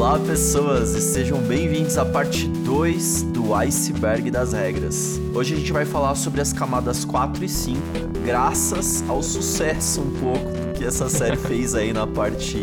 Olá, pessoas, e sejam bem-vindos à parte 2 do Iceberg das Regras. Hoje a gente vai falar sobre as camadas 4 e 5, graças ao sucesso um pouco que essa série fez aí na parte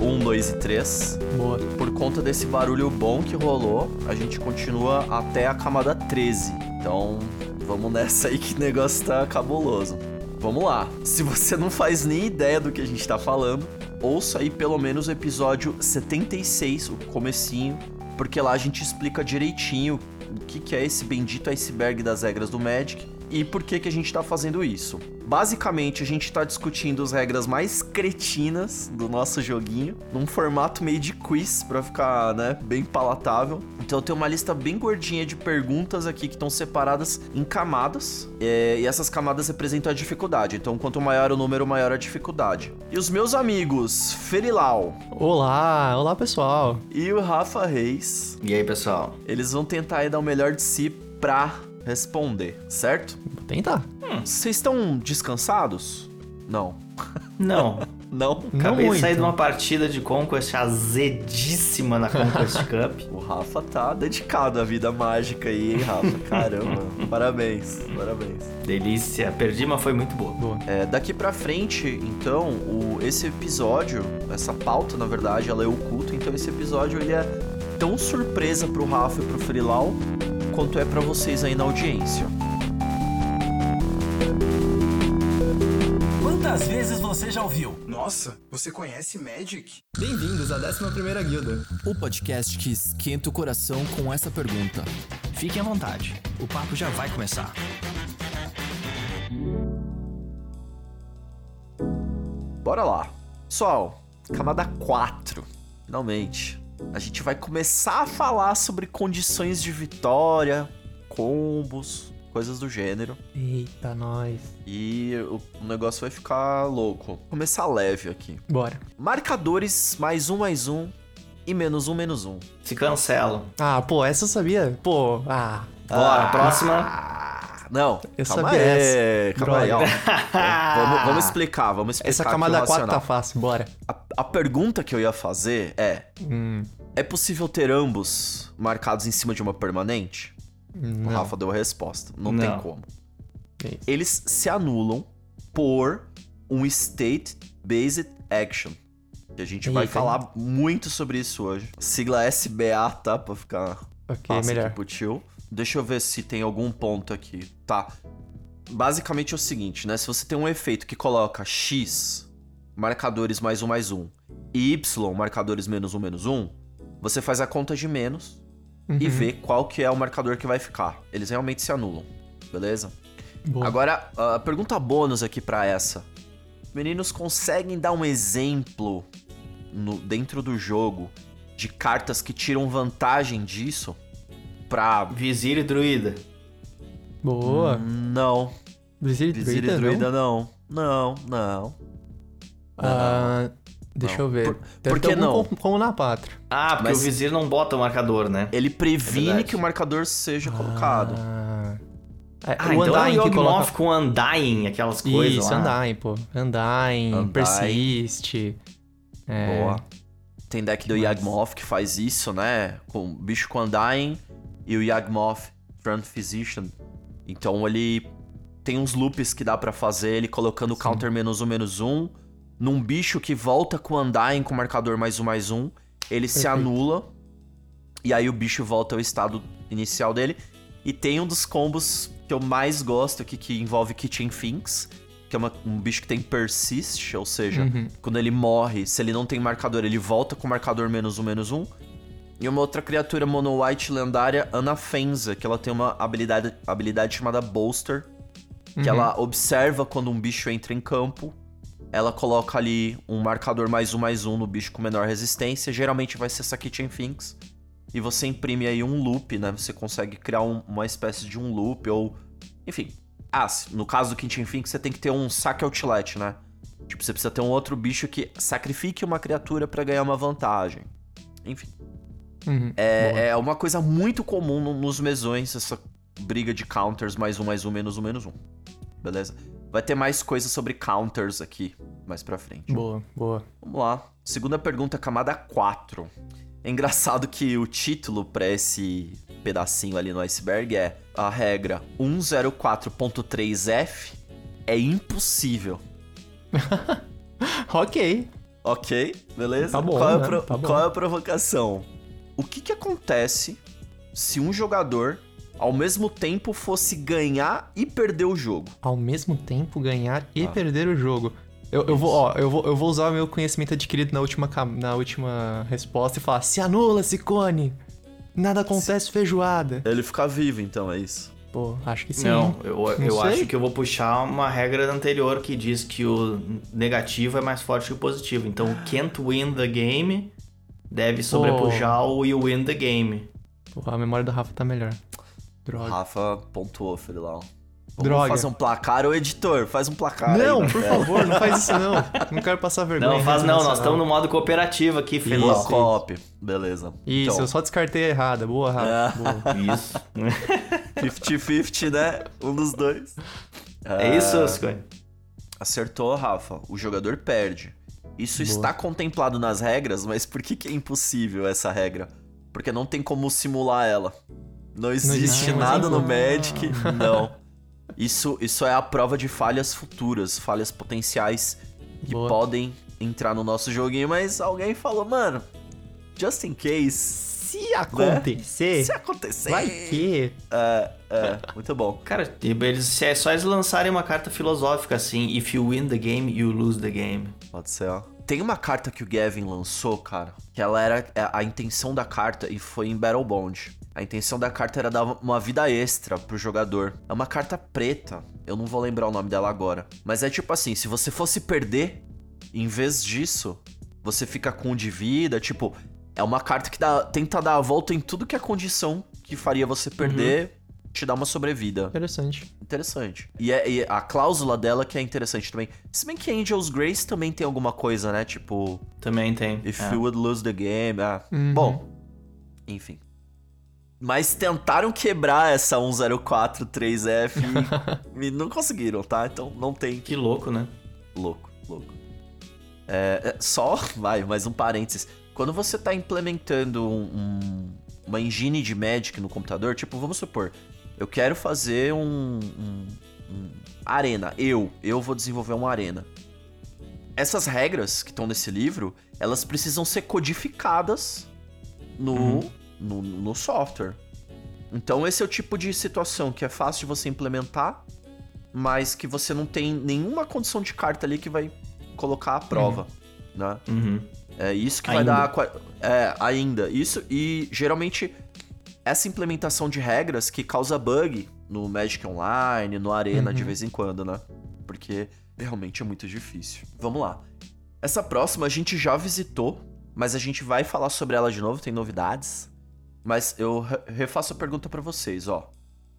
1, 2 e 3. Boa. Por conta desse barulho bom que rolou, a gente continua até a camada 13. Então, vamos nessa aí que o negócio tá cabuloso. Vamos lá. Se você não faz nem ideia do que a gente tá falando, ouça aí pelo menos o episódio 76, o comecinho, porque lá a gente explica direitinho o que, que é esse bendito iceberg das regras do Magic e por que, que a gente tá fazendo isso. Basicamente, a gente tá discutindo as regras mais cretinas do nosso joguinho, num formato meio de quiz, pra ficar, né, bem palatável. Então eu tenho uma lista bem gordinha de perguntas aqui que estão separadas em camadas, é, e essas camadas representam a dificuldade. Então quanto maior o número, maior a dificuldade. E os meus amigos, Ferilau Olá, olá pessoal. e o Rafa Reis, E aí, pessoal? eles vão tentar aí dar o melhor de si pra responder, certo? Vou tentar. Vocês estão descansados? Não. Não, Não? Não acabei de muito. sair de uma partida de Conquest azedíssima na Conquest Cup. O Rafa tá dedicado à vida mágica aí, hein, Rafa? Caramba. parabéns, parabéns. Delícia, perdi, mas foi muito boa. Boa. É, daqui pra frente, então, o, esse episódio, essa pauta, na verdade, ela é oculta, então esse episódio ele é tão surpresa pro Rafa e pro Frilau quanto é pra vocês aí na audiência. Quantas vezes você já ouviu? Nossa, você conhece Magic? Bem-vindos à 11ª Guilda. O podcast que esquenta o coração com essa pergunta. Fiquem à vontade, o papo já vai começar. Bora lá. Pessoal, camada 4, finalmente. A gente vai começar a falar sobre condições de vitória, combos, coisas do gênero. Eita, nós. E o negócio vai ficar louco. Começar leve aqui. Bora. Marcadores mais um, mais um e menos um, menos um. Se cancelam. Ah, pô, essa eu sabia. Pô, ah. Bora, próxima. Ah, não, Eu calma sabia aí, essa. calma aí, ó. Droga. vamos, vamos explicar, vamos explicar. Essa o camada 4 tá fácil, bora. a, a pergunta que eu ia fazer é: Hum, é possível ter ambos marcados em cima de uma permanente? O não. Rafa deu a resposta. Não, Não. tem como. É isso. Eles se anulam por um State Based Action. E a gente vai falar muito sobre isso hoje. Sigla SBA, tá? Pra ficar Ok, fácil melhor. aqui pro tio. Deixa eu ver se tem algum ponto aqui. Tá. Basicamente é o seguinte, né? Se você tem um efeito que coloca X, marcadores mais um mais um, e Y, marcadores menos um menos um, você faz a conta de menos e Uhum. vê qual que é o marcador que vai ficar. Eles realmente se anulam, beleza? Boa. Agora, a pergunta bônus aqui pra essa. Meninos, conseguem dar um exemplo no- dentro do jogo de cartas que tiram vantagem disso? Pra. Vizir e druida. Boa. Não. Vizir e Vizir e druida, druida, não. Não, não. Ah, deixa Não. eu ver. Por- Deve por que não? Como, como na 4. Ah, porque Mas- o Vizir não bota o marcador, né? Ele previne verdade. que o marcador seja colocado. Ah, é, Ah, o então é o Undying que Yawgmoth coloca... com Undying, aquelas coisas Isso, lá. Undying, pô. Undying, Undying. Persiste. É, Boa. Tem deck do que? Yagmoth que faz isso, né? Com o bicho com Undying e o Yagmoth Front Physician. Então ele tem uns loops que dá pra fazer ele colocando counter menos um, menos um. Num bicho que volta com Undying com marcador mais um, mais um. Ele se Perfeito. anula. E aí o bicho volta ao estado inicial dele. E tem um dos combos que eu mais gosto aqui, que envolve Kitchen Finks. Que é uma- um bicho que tem Persist, ou seja, Uhum. quando ele morre, se ele não tem marcador, ele volta com marcador menos um, menos um. E uma outra criatura mono white lendária, Anafenza, que ela tem uma habilidade, habilidade chamada Bolster, que Uhum. ela observa quando um bicho entra em campo. Ela coloca ali um marcador mais um, mais um no bicho com menor resistência. Geralmente vai ser essa Kitchen Finks. E você imprime aí um loop, né? Você consegue criar um- uma espécie de um loop ou... Enfim. Ah, no caso do Kitchen Finks, você tem que ter um saque outlet, né? Tipo, você precisa ter um outro bicho que sacrifique uma criatura pra ganhar uma vantagem. Enfim. Uhum. É, é uma coisa muito comum no- nos mesões, essa briga de counters, mais um, mais um, menos um, menos um. Beleza? Vai ter mais coisas sobre counters aqui mais pra frente. Boa, boa. Vamos lá. Segunda pergunta, camada 4. É engraçado que o título pra esse pedacinho ali no iceberg é a regra 104.3F é impossível. ok. Ok, beleza? Tá bom, qual, é né? pro- Tá qual é a provocação? O que que acontece se um jogador ao mesmo tempo fosse ganhar e perder o jogo? Ao mesmo tempo ganhar e Ah. perder o jogo. Eu, eu vou, ó, eu vou, eu vou usar o meu conhecimento adquirido na última, na última resposta e falar: se anula, Cicone! Nada acontece feijoada. Ele fica vivo, então, é isso. Pô, acho que sim. Não, eu, eu Não sei. acho que eu vou puxar uma regra anterior que diz que o negativo é mais forte que o positivo. Então, o can't win the game deve sobrepujar o you win the game. Pô, a memória do Rafa tá melhor. O Droga. Rafa pontuou, Felilau. Vamos Droga. fazer um placar, ô editor, faz um placar Não, aí. por favor, não faz isso não. Não quero passar vergonha. Não, faz não, nós estamos no modo cooperativo aqui, Isso, Felipe. cop. Beleza. Isso, Então, eu só descartei a errada. Boa, Rafa. Boa. Isso. 50-50, né? Um dos dois. É isso, Scone. Acertou, Rafa. O jogador perde. Isso Boa. está contemplado nas regras, mas por que, que é impossível essa regra? Porque não tem como simular ela. Não existe não nada tem no. Magic, não. Isso, isso é a prova de falhas futuras, falhas potenciais que Boa. podem entrar no nosso joguinho, mas alguém falou, mano, just in case, Se acontecer, se acontecer. vai que. É, é, muito bom. Cara, eles, é só eles lançarem uma carta filosófica assim: If you win the game, you lose the game. Pode ser, ó. Tem uma carta que o Gavin lançou, cara, que ela era é, a intenção da carta e foi em Battle Bond. A intenção da carta era dar uma vida extra pro jogador. É uma carta preta. Eu não vou lembrar o nome dela agora. Mas é tipo assim, se você fosse perder, em vez disso, você fica com um de vida, tipo, é uma carta que dá, tenta dar a volta em tudo que é condição que faria você perder, te dar uma sobrevida. Interessante. Interessante. E, é- e a cláusula dela que é interessante também. Se bem que Angel's Grace também tem alguma coisa, né? Tipo, Também tem. if é. you would lose the game. Ah. Uhum. Bom, enfim. Mas tentaram quebrar essa 1043F e, e não conseguiram, tá? Então não tem. Que louco, né? Louco, louco. É, é, só, vai, mais um parênteses. Quando você tá implementando um- um- uma engine de Magic no computador, tipo, vamos supor, eu quero fazer um, um- um arena. Eu, eu vou desenvolver uma arena. Essas regras que estão nesse livro, elas precisam ser codificadas no, no, no software. Então esse é o tipo de situação que é fácil de você implementar, mas que você não tem nenhuma condição de carta ali que vai colocar à prova, né? Uhum. É isso que Ainda. vai dar. a É, ainda. Isso e geralmente essa implementação de regras que causa bug no Magic Online, no Arena de Uhum. vez em quando, né? Porque realmente é muito difícil. Vamos lá. Essa próxima a gente já visitou, mas a gente vai falar sobre ela de novo, tem novidades. Mas eu re- refaço a pergunta pra vocês, ó.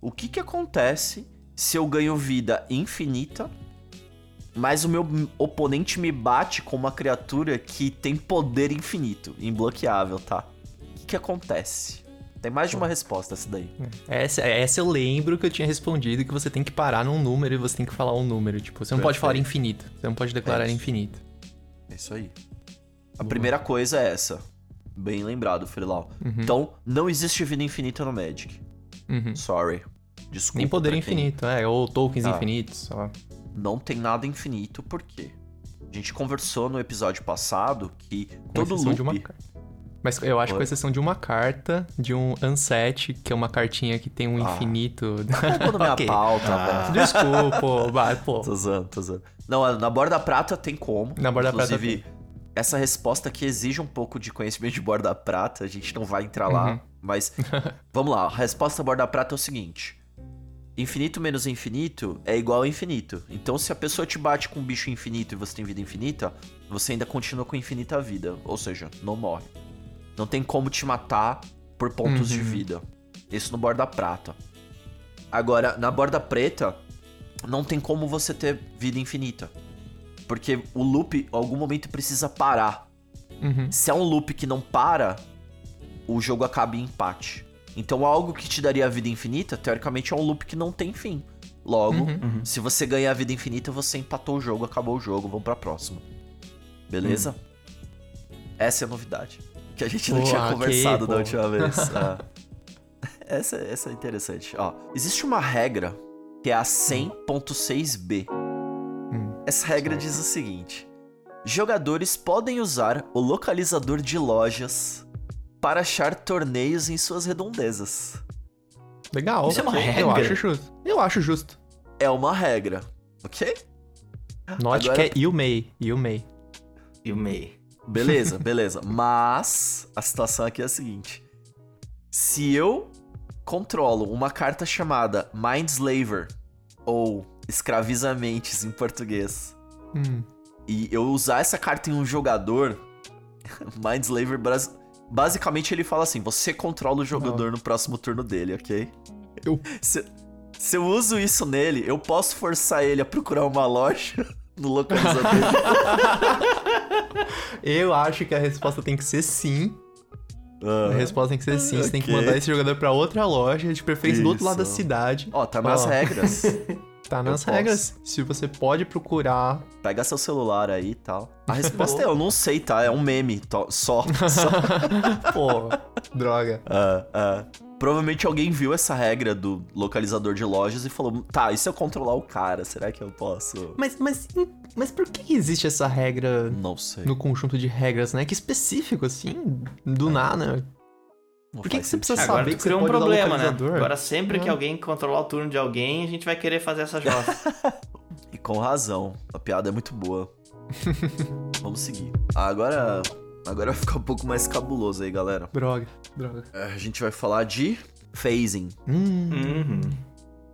O que que acontece se eu ganho vida infinita mas o meu oponente me bate com uma criatura que tem poder infinito, imbloqueável, tá? O que, que acontece? Tem mais de uma resposta essa daí. Essa, essa eu lembro que eu tinha respondido que você tem que parar num número e você tem que falar um número. Tipo, você não pode Perfeito. falar infinito. Você não pode declarar É infinito. É isso aí. A primeira coisa é essa. Bem lembrado, Freelau. Então, não existe vida infinita no Magic. Uhum. Sorry. Desculpa. Nem poder quem- infinito, é. Ou tokens Ah. infinitos, sei lá. Não tem nada infinito, por quê? A gente conversou no episódio passado que Com todo exceção de uma loop... carta. Mas eu acho que com exceção de uma carta, de um unset, que é uma cartinha que tem um Ah. infinito. Toda minha Ok. pauta, Ah. velho. Desculpa, vai, pô. Tô zoando, tô zoando. Não, na borda prata tem como. Na borda prata Inclusive, essa resposta aqui exige um pouco de conhecimento de borda prata, a gente não vai entrar lá, Uhum. mas vamos lá. A resposta borda prata é o seguinte: infinito menos infinito é igual a infinito. Então, se a pessoa te bate com um bicho infinito e você tem vida infinita, você ainda continua com infinita vida, ou seja, não morre. Não tem como te matar por pontos de Uhum. vida. Isso no borda prata. Agora, na borda preta, não tem como você ter vida infinita. Porque o loop, em algum momento, precisa parar. Uhum. Se é um loop que não para, o jogo acaba em empate. Então, algo que te daria vida infinita, teoricamente, é um loop que não tem fim. Logo, Uhum. se você ganhar vida infinita, você empatou o jogo, acabou o jogo, vamos pra próxima. Beleza? Essa é a novidade. Que a gente não Pô, tinha ok, conversado pô. da última vez. Ah. Essa, essa é interessante. Ó, existe uma regra que é a 100.6b. Hum, Essa regra diz o seguinte: jogadores podem usar o localizador de lojas para achar torneios em suas redondezas. legal. Isso é uma ok, Eu regra? acho justo. Eu acho justo. É uma regra, ok? Note Agora- que é you may. You may. E o May. Beleza, beleza. Mas a situação aqui é a seguinte: se eu controlo uma carta chamada Mindslaver, ou Escravizamentes em português, Hum. e eu usar essa carta em um jogador, Mindslaver bras- basicamente ele fala assim: você controla o jogador no próximo turno dele, ok? Eu- Se, se eu uso isso nele, eu posso forçar ele a procurar uma loja no localizador. Eu acho que a resposta tem que ser sim. A resposta tem que ser sim. Você tem que mandar esse jogador pra outra loja, de preferência do outro lado da cidade. Ó, tá nas regras. Tá nas Eu regras. Se você pode procurar. Pega seu celular aí e tal. A resposta é: eu não sei, tá? É um meme só. só. Pô, droga. Ah, ah. Provavelmente alguém viu essa regra do localizador de lojas e falou: tá, e se eu controlar o cara, será que eu posso? Mas, mas, mas por que existe essa regra Não sei. no conjunto de regras, né? Que específico, assim, do nada. Não por que que você precisa. Agora saber tu que criou um pode dar problema, né? Agora sempre que Ah. alguém controlar o turno de alguém, a gente vai querer fazer essa jossa. E com razão. A piada é muito boa. Vamos seguir. Ah, Agora. Agora vai ficar um pouco mais cabuloso aí, galera. Droga, droga. É, A gente vai falar de phasing. Hum. Uhum.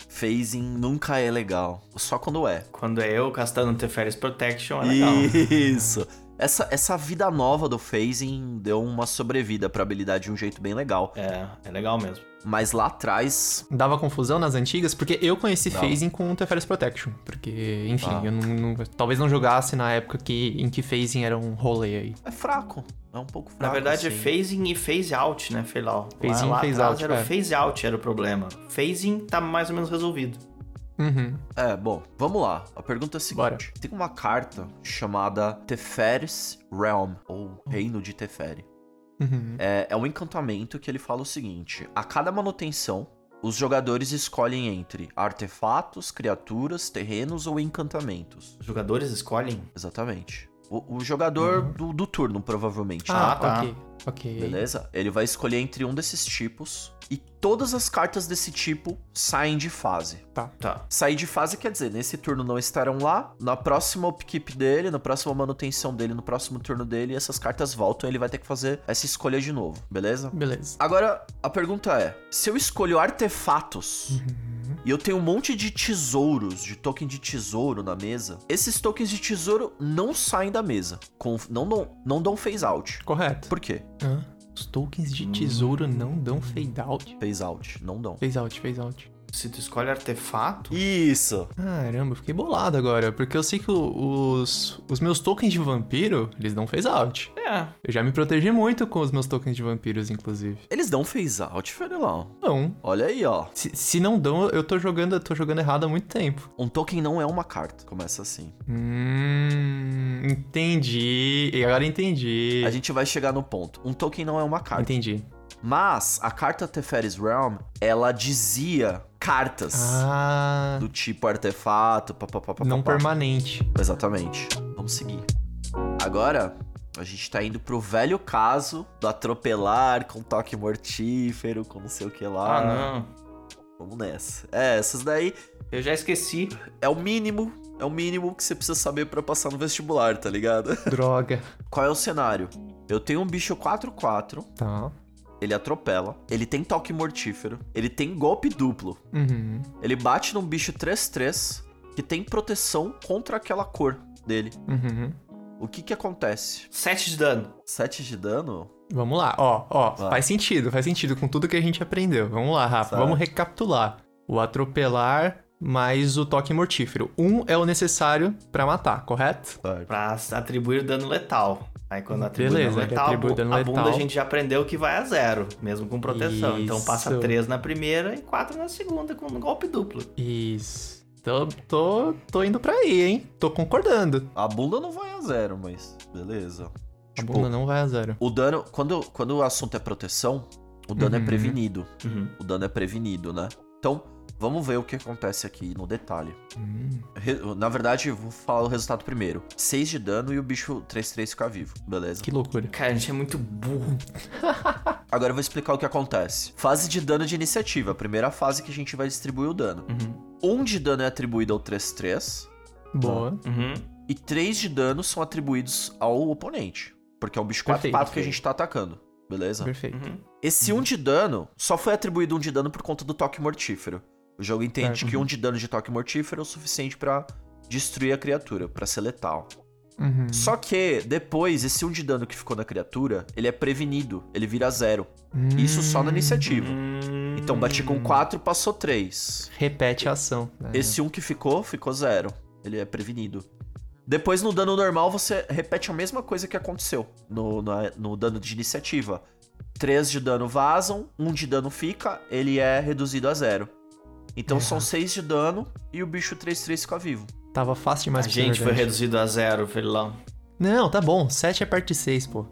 Phasing nunca é legal. Só quando é. Quando é eu castando Interference Protection, é legal. Isso. Essa, essa vida nova do phasing deu uma sobrevida pra habilidade de um jeito bem legal. É, é legal mesmo. Mas lá atrás. Dava confusão nas antigas, porque eu conheci Não. phasing com o Interference Protection. Porque, enfim, Ah. eu não, não- talvez não jogasse na época que, em que phasing era um rolê aí. É fraco. É um pouco fraco. Na verdade assim. é phasing e phase out, né, Felau? Phase in, lá, lá phase out, era é. o phase out era o problema. Phasing tá mais ou menos resolvido. Uhum. É, bom, vamos lá. A pergunta é a seguinte: Bora. tem uma carta chamada Teferis Realm, ou Reino de Teferi. Uhum. É, é um encantamento que ele fala o seguinte: a cada manutenção, os jogadores escolhem entre artefatos, criaturas, terrenos ou encantamentos. Os jogadores escolhem. Exatamente. O, o jogador do, do turno, provavelmente. Ah, tá. ok. Ok. Beleza? Ele vai escolher entre um desses tipos e todas as cartas desse tipo saem de fase. Tá. Sair de fase quer dizer, nesse turno não estarão lá, na próxima upkeep dele, na próxima manutenção dele, no próximo turno dele, essas cartas voltam e ele vai ter que fazer essa escolha de novo, beleza? Beleza. Agora, a pergunta é: se eu escolho artefatos e eu tenho um monte de tesouros, de token de tesouro na mesa, esses tokens de tesouro não saem da mesa. Com, não, dão, não dão phase out. Correto. Por quê? Hã? Os tokens de tesouro não dão fade out? Phase out, não dão. Phase out, phase out. Se tu escolhe artefato, Isso! Caramba, eu fiquei bolado agora, porque eu sei que os, os meus tokens de vampiro, eles dão phase out. é. Eu já me protegi muito com os meus tokens de vampiros, inclusive. Eles dão phase out, Fernelão. Não. Olha aí, ó. Se, se não dão, eu tô jogando, eu tô jogando errado há muito tempo. Um token não é uma carta. Começa assim. Hum. Entendi. E agora entendi. A gente vai chegar no ponto. Um token não é uma carta. Entendi. Mas a carta Teferis Realm, ela dizia cartas Ah. do tipo artefato, papapá. Não permanente. Exatamente. Vamos seguir. Agora, a gente tá indo pro velho caso do atropelar com toque mortífero, com não sei o que lá. Ah, não. Vamos nessa. É, essas daí Eu já esqueci. é o mínimo, é o mínimo que você precisa saber pra passar no vestibular, tá ligado? Droga. Qual é o cenário? Eu tenho um bicho 4-4, Tá. Ele atropela, ele tem toque mortífero, ele tem golpe duplo, Uhum. ele bate num bicho 3-3 que tem proteção contra aquela cor dele. Uhum. O que que acontece? 7 de dano. 7 de dano? Vamos lá, ó, ó, Vai. faz sentido, faz sentido com tudo que a gente aprendeu. Vamos lá, Rafa, Certo. vamos recapitular. O atropelar mais o toque mortífero. Um é o necessário pra matar, correto? Pra atribuir dano letal. Aí quando atribui Beleza, dano letal, atribui dano a bunda a letal. gente já aprendeu que vai a zero, mesmo com proteção. Então passa Isso. 3 na primeira e 4 na segunda, com um golpe duplo. Isso. Tô, tô, tô indo pra aí, hein? Tô concordando. A bunda não vai a zero, mas beleza. A Tipo, bunda não vai a zero. O dano, quando, quando o assunto é proteção, o dano é Uhum. prevenido. Uhum. O dano é prevenido, né? Então, vamos ver o que acontece aqui no detalhe. Hum, Re- Na verdade, vou falar o resultado primeiro. 6 de dano e o bicho 3-3 fica vivo, beleza? que loucura. Cara, a gente é muito burro. Agora eu vou explicar o que acontece. Fase de dano de iniciativa, a primeira fase que a gente vai distribuir o dano. Uhum. 1 de dano é atribuído ao 3-3 Boa. Uhum. e 3 de dano são atribuídos ao oponente. Porque é um bicho 4-4 Perfeito, que a gente tá atacando, beleza? Perfeito. Uhum. Esse 1 de dano só foi atribuído 1 de dano por conta do toque mortífero. O jogo entende Certo. que 1 de dano de toque mortífero é o suficiente pra destruir a criatura, pra ser letal. Uhum. Só que depois, esse 1 de dano que ficou na criatura, ele é prevenido, ele vira zero. Isso só na iniciativa. Hum. Então bati com 4, passou 3. Repete a ação. né? Esse 1 que ficou, ficou zero. Ele é prevenido. Depois, no dano normal, você repete a mesma coisa que aconteceu no, na- no dano de iniciativa. 3 de dano vazam, 1 de dano fica, ele é reduzido a zero. Então É. são 6 de dano e o bicho 3-3 fica vivo. Tava fácil demais A gente foi reduzido a zero, Felilão. Não, tá bom. 7 é perto de 6, pô.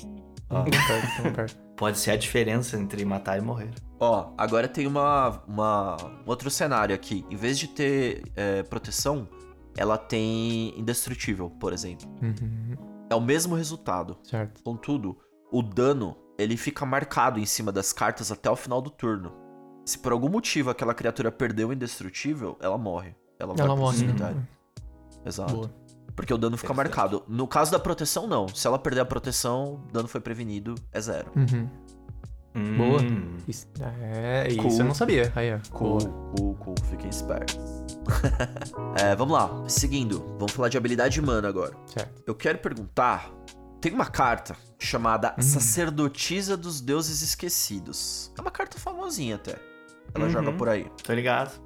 Ah. Tamo perto, perto. Pode ser a diferença entre matar e morrer. Ó, agora tem uma, uma um outro cenário aqui. Em vez de ter é, proteção, ela tem indestrutível, por exemplo. Uhum. É o mesmo resultado. Certo. Contudo, o dano ele fica marcado em cima das cartas até o final do turno. Se por algum motivo aquela criatura perdeu o indestrutível, ela morre. Ela, vai Ela pro morre. cemitério. né? Exato. Boa. Porque o dano fica Perfeito. marcado. No caso da proteção, não. Se ela perder a proteção, o dano foi prevenido, é zero. Uhum. Boa. Hum. Isso, é, isso Cool. eu não sabia. Aí, ó. Cool, Boa. cool, cool. Fiquem espertos. é, vamos lá. Seguindo, vamos falar de habilidade de mana agora. Certo. Eu quero perguntar. Tem uma carta chamada Hum. Sacerdotisa dos Deuses Esquecidos. É uma carta famosinha até. Ela Uhum. joga por aí. Tô ligado.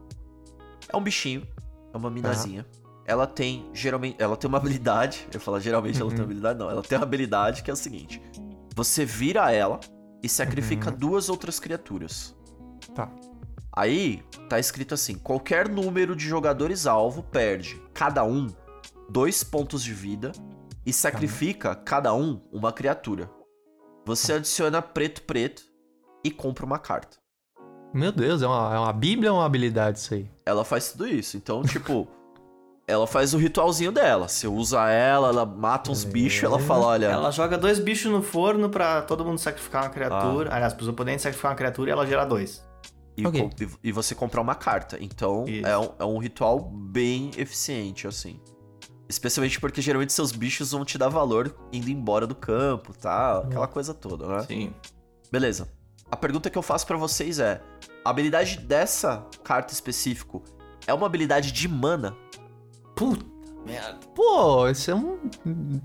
É um bichinho, é uma minazinha. Tá. Ela tem, geralmente, ela tem uma habilidade. Eu falo geralmente ela tem uma Uhum. habilidade, não. Ela tem uma habilidade que é o seguinte: você vira ela e sacrifica Uhum. duas outras criaturas. Tá. Aí tá escrito assim: qualquer número de jogadores alvo perde cada um dois pontos de vida e sacrifica cada um uma criatura. Você adiciona preto preto e compra uma carta. Meu Deus, é uma, é uma bíblia ou uma habilidade isso aí? Ela faz tudo isso. Então, tipo, ela faz o ritualzinho dela. Você usa ela, ela mata uns Beleza. bichos, ela fala: olha. Ela joga dois bichos no forno pra todo mundo sacrificar uma criatura. Ah. Aliás, pros oponentes sacrificar uma criatura e ela gera dois. E, Ok. com- e- você comprar uma carta. Então é um, é um ritual bem eficiente, assim. Especialmente porque geralmente seus bichos vão te dar valor indo embora do campo, tá? Aquela coisa toda, né? Sim. Beleza. A pergunta que eu faço pra vocês é: a habilidade dessa carta específico é uma habilidade de mana? Puta merda. Pô, isso é um.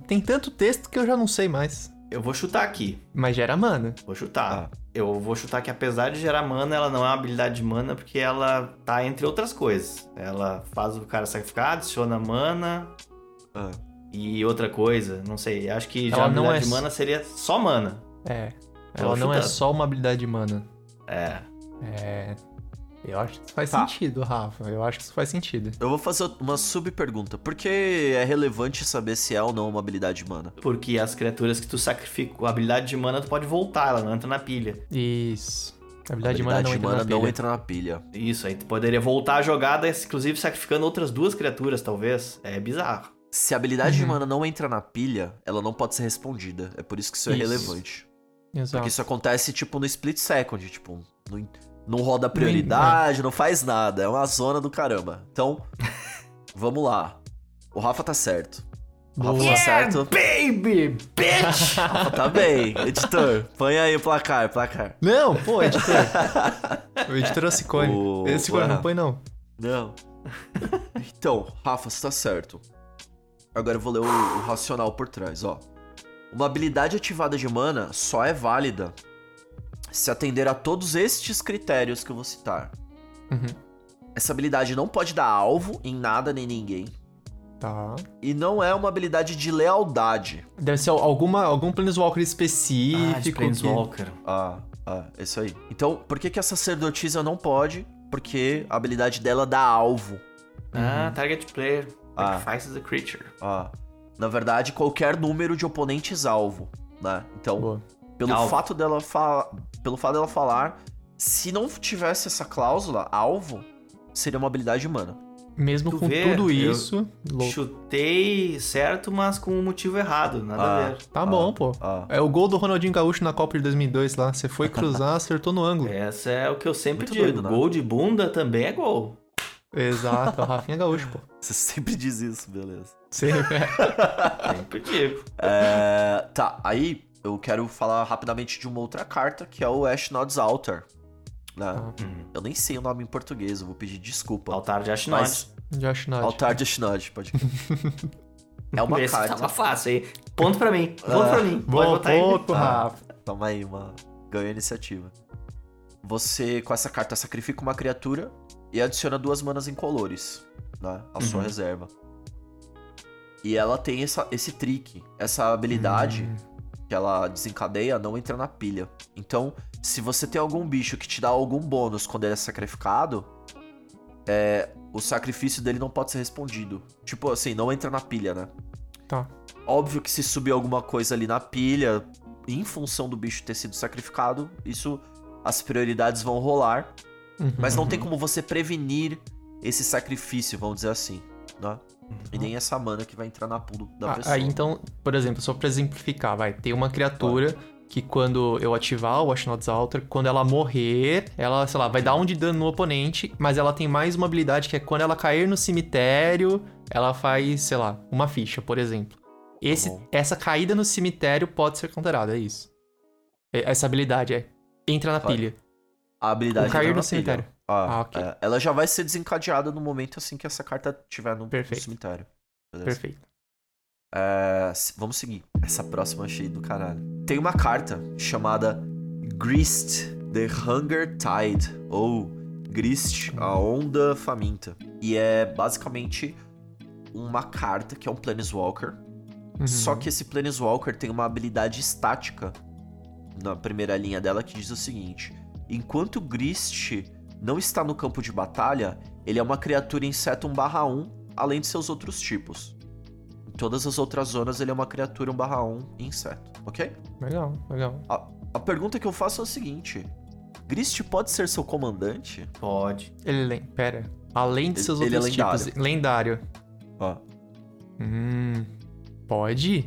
Tem tanto texto que eu já não sei mais. Eu vou chutar aqui. Mas gera mana. Vou chutar. Ah. Eu vou chutar que apesar de gerar mana, ela não é uma habilidade de mana porque ela tá entre outras coisas. Ela faz o cara sacrificar, adiciona mana Ah. e outra coisa. Não sei. Acho que já Ela não habilidade é de mana seria só mana. É. Ela não é só uma habilidade de mana. É. É. Eu acho que isso faz Tá. sentido, Rafa. Eu acho que isso faz sentido. Eu vou fazer uma sub-pergunta. Por que é relevante saber se é ou não uma habilidade de mana? Porque as criaturas que tu sacrifica, a habilidade de mana tu pode voltar, ela não entra na pilha. Isso. A A habilidade de mana não entra na não pilha. entra na pilha. Isso, aí tu poderia voltar a jogada, inclusive sacrificando outras duas criaturas, talvez. É bizarro. Se a habilidade de Uhum. mana não entra na pilha, ela não pode ser respondida. É por isso que isso é Isso. relevante. Exato. Porque isso acontece, tipo, no split second. Tipo, não, não roda prioridade, não faz nada. É uma zona do caramba. Então, vamos lá. O Rafa tá certo. O Rafa Boa. tá certo. Baby, bitch! Rafa tá bem. Editor, põe aí o placar, placar. Não, pô, editor. o editor é o Cicone. O- Esse Cicone não põe, não. Não. Então, Rafa, você tá certo. Agora eu vou ler o, o racional por trás, ó. Uma habilidade ativada de mana só é válida se atender a todos estes critérios que eu vou citar. Uhum. Essa habilidade não pode dar alvo em nada nem ninguém. Tá. E não é uma habilidade de lealdade. Deve ser alguma, algum Planeswalker específico. Ah, de que- Planeswalker. Ah, ah, é isso aí. Então, por que, que a sacerdotisa não pode? Porque a habilidade dela dá alvo. Ah, target player. Ah. Sacrifices a creature. Ah, na verdade, qualquer número de oponentes alvo. né? Então, Boa. pelo Alvo. fato dela fa... pelo fato dela falar, se não tivesse essa cláusula, alvo seria uma habilidade humana. Mesmo Tu com vê, tudo isso, louco. Chutei certo, mas com o motivo errado, nada Ah. a ver. Tá bom, pô. Ah, É o gol do Ronaldinho Gaúcho na Copa de 2002 lá. Você foi cruzar, acertou no ângulo. Essa é o que eu sempre Muito digo. doido, né? Gol de bunda também é gol. Exato, o Rafinha Gaúcho, pô. você sempre diz isso, beleza. Sempre. Sempre digo. É, tá, aí eu quero falar rapidamente de uma outra carta, que é o Ashnod's Altar. Né? Ah. Eu nem sei o nome em português, eu vou pedir desculpa. Altar de Ashnod. Mas, Josh Nod. Altar de Ashnod, pode. É uma Esse carta. tava fácil aí. Ponto pra mim. Ponto Ah. pra mim. Pode Bom botar aí. ponto, Ah. Rafa. Toma aí, uma ganha a iniciativa. Você, com essa carta, sacrifica uma criatura e adiciona duas manas incolores, né? A sua Uhum. reserva. E ela tem essa, esse trick, essa habilidade Hum. que ela desencadeia não entra na pilha. Então, se você tem algum bicho que te dá algum bônus quando ele é sacrificado, é, o sacrifício dele não pode ser respondido. Tipo assim, não entra na pilha, né? Tá. Óbvio que se subir alguma coisa ali na pilha, em função do bicho ter sido sacrificado, isso as prioridades vão rolar, Uhum. mas não tem como você prevenir esse sacrifício, vamos dizer assim, né? E nem essa mana que vai entrar na pool da Ah, pessoa. Aí então, por exemplo, só pra exemplificar, vai, tem uma criatura que quando eu ativar o Ashnod's Altar, quando ela morrer, ela, sei lá, vai dar um de dano no oponente, mas ela tem mais uma habilidade que é quando ela cair no cemitério, ela faz, sei lá, uma ficha, por exemplo. Esse, bom. essa caída no cemitério pode ser counterada, é isso. É- Essa habilidade é. Entra na Vai. pilha. A habilidade o cair no cemitério. Ah, Ah, ok. é, ela já vai ser desencadeada no momento assim que essa carta estiver no, no cemitério. Beleza? Perfeito. É, vamos seguir. Essa próxima achei do caralho. Tem uma carta chamada Grist, The Hunger Tide, ou Grist, a Onda Faminta. E é basicamente uma carta que é um Planeswalker. Uhum. Só que esse Planeswalker tem uma habilidade estática na primeira linha dela que diz o seguinte: enquanto Grist não está no campo de batalha, ele é uma criatura inseto 1/1, além de seus outros tipos. Em todas as outras zonas, ele é uma criatura 1/1 inseto, ok? Legal, legal. A pergunta que eu faço é o seguinte: Grist pode ser seu comandante? Pode. Ele, lem- pera. Além de Ele- seus ele é outros lendário. tipos. Lendário. Ó, Hum. Pode?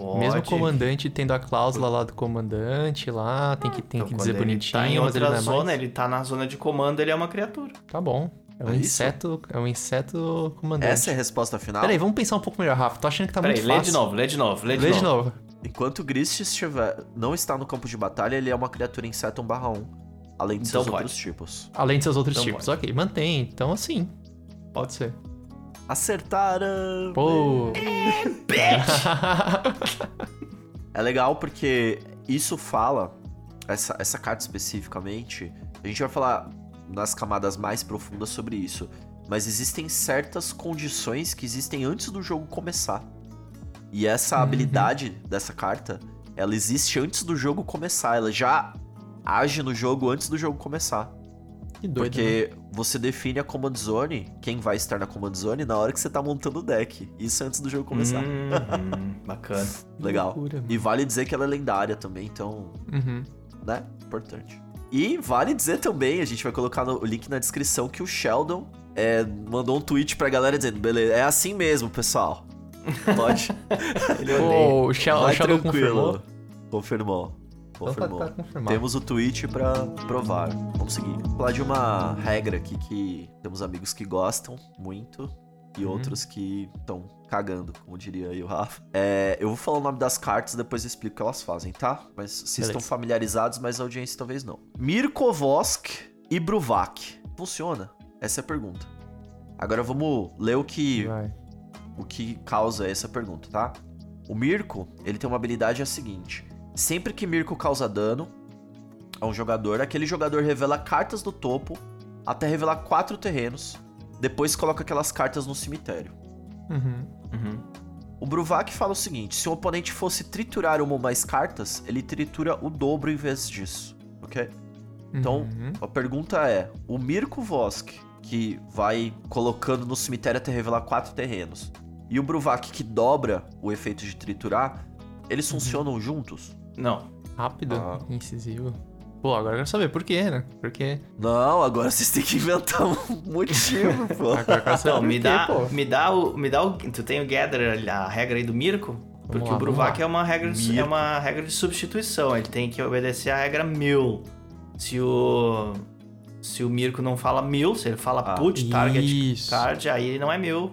Pode. Mesmo o comandante tendo a cláusula lá do comandante lá, tem que, tem Então, que dizer ele bonitinho, Tá em mas ele outra não é zona, mais. ele tá na zona de comando, ele é uma criatura. Tá bom. É um É inseto, é um inseto comandante. essa é a resposta final? Peraí, vamos pensar um pouco melhor, Rafa. Tô achando que tá Peraí, muito lê fácil. de novo, lê de novo, lê de Lê novo. de novo. Enquanto o Grist estiver, não está no campo de batalha, ele é uma criatura inseto 1/1, além de Então seus pode. outros tipos. Além de seus outros Então tipos. Ok, mantém. Então assim. Pode ser. Acertaram! Pô. É legal porque isso fala, essa, essa carta especificamente, a gente vai falar nas camadas mais profundas sobre isso, mas existem certas condições que existem antes do jogo começar. E essa Uhum. habilidade dessa carta, ela existe antes do jogo começar, ela já age no jogo antes do jogo começar. Que doido. né? Porque você define a command zone, quem vai estar na command zone, na hora que você tá montando o deck. Isso antes do jogo começar. Uhum, bacana. Legal. Loucura. E vale dizer que ela é lendária também, então, Uhum. né? Importante. E vale dizer também, a gente vai colocar no- o link na descrição, que o Sheldon é, mandou um tweet pra galera dizendo: beleza, é assim mesmo, pessoal. Pode. Ele odeia. Pô, o Sheldon tranquilo. confirmou. Confirmou. Então tá- tá confirmado. Temos o tweet pra provar. Vamos seguir. Vou falar de uma regra aqui que temos amigos que gostam muito e Uhum. outros que estão cagando, como diria aí o Rafa. É, eu vou falar o nome das cartas, depois eu explico o que elas fazem, tá? Mas vocês Beleza. estão familiarizados, mas a audiência talvez não. Mirkovosk e Bruvac. Funciona? Essa é a pergunta. Agora vamos ler o que Vai. o que causa essa pergunta, tá? O Mirko, ele tem uma habilidade a seguinte: sempre que Mirko causa dano a um jogador, aquele jogador revela cartas do topo até revelar quatro terrenos. Depois coloca aquelas cartas no cemitério. Uhum. Uhum. O Bruvac fala o seguinte: se o oponente fosse triturar uma ou mais cartas, ele tritura o dobro em vez disso, ok? Então, Uhum. a pergunta é: o Mirko Vosk, que vai colocando no cemitério até revelar quatro terrenos, e o Bruvac, que dobra o efeito de triturar, eles funcionam juntos? Não. Rápido, Ah. incisivo. Pô, agora eu quero saber por quê, né? Por quê? Não, agora vocês têm que inventar um motivo, pô. Agora eu quero saber por me quê, dá, pô. me dá o, me dá o, tu tem o gather, a regra aí do Mirko? Porque lá, o Bruvac é uma regra de, é uma regra de substituição, ele tem que obedecer a regra mil. Se o se o Mirko não fala mil, se ele fala Ah, put target isso. card, aí ele não é mil.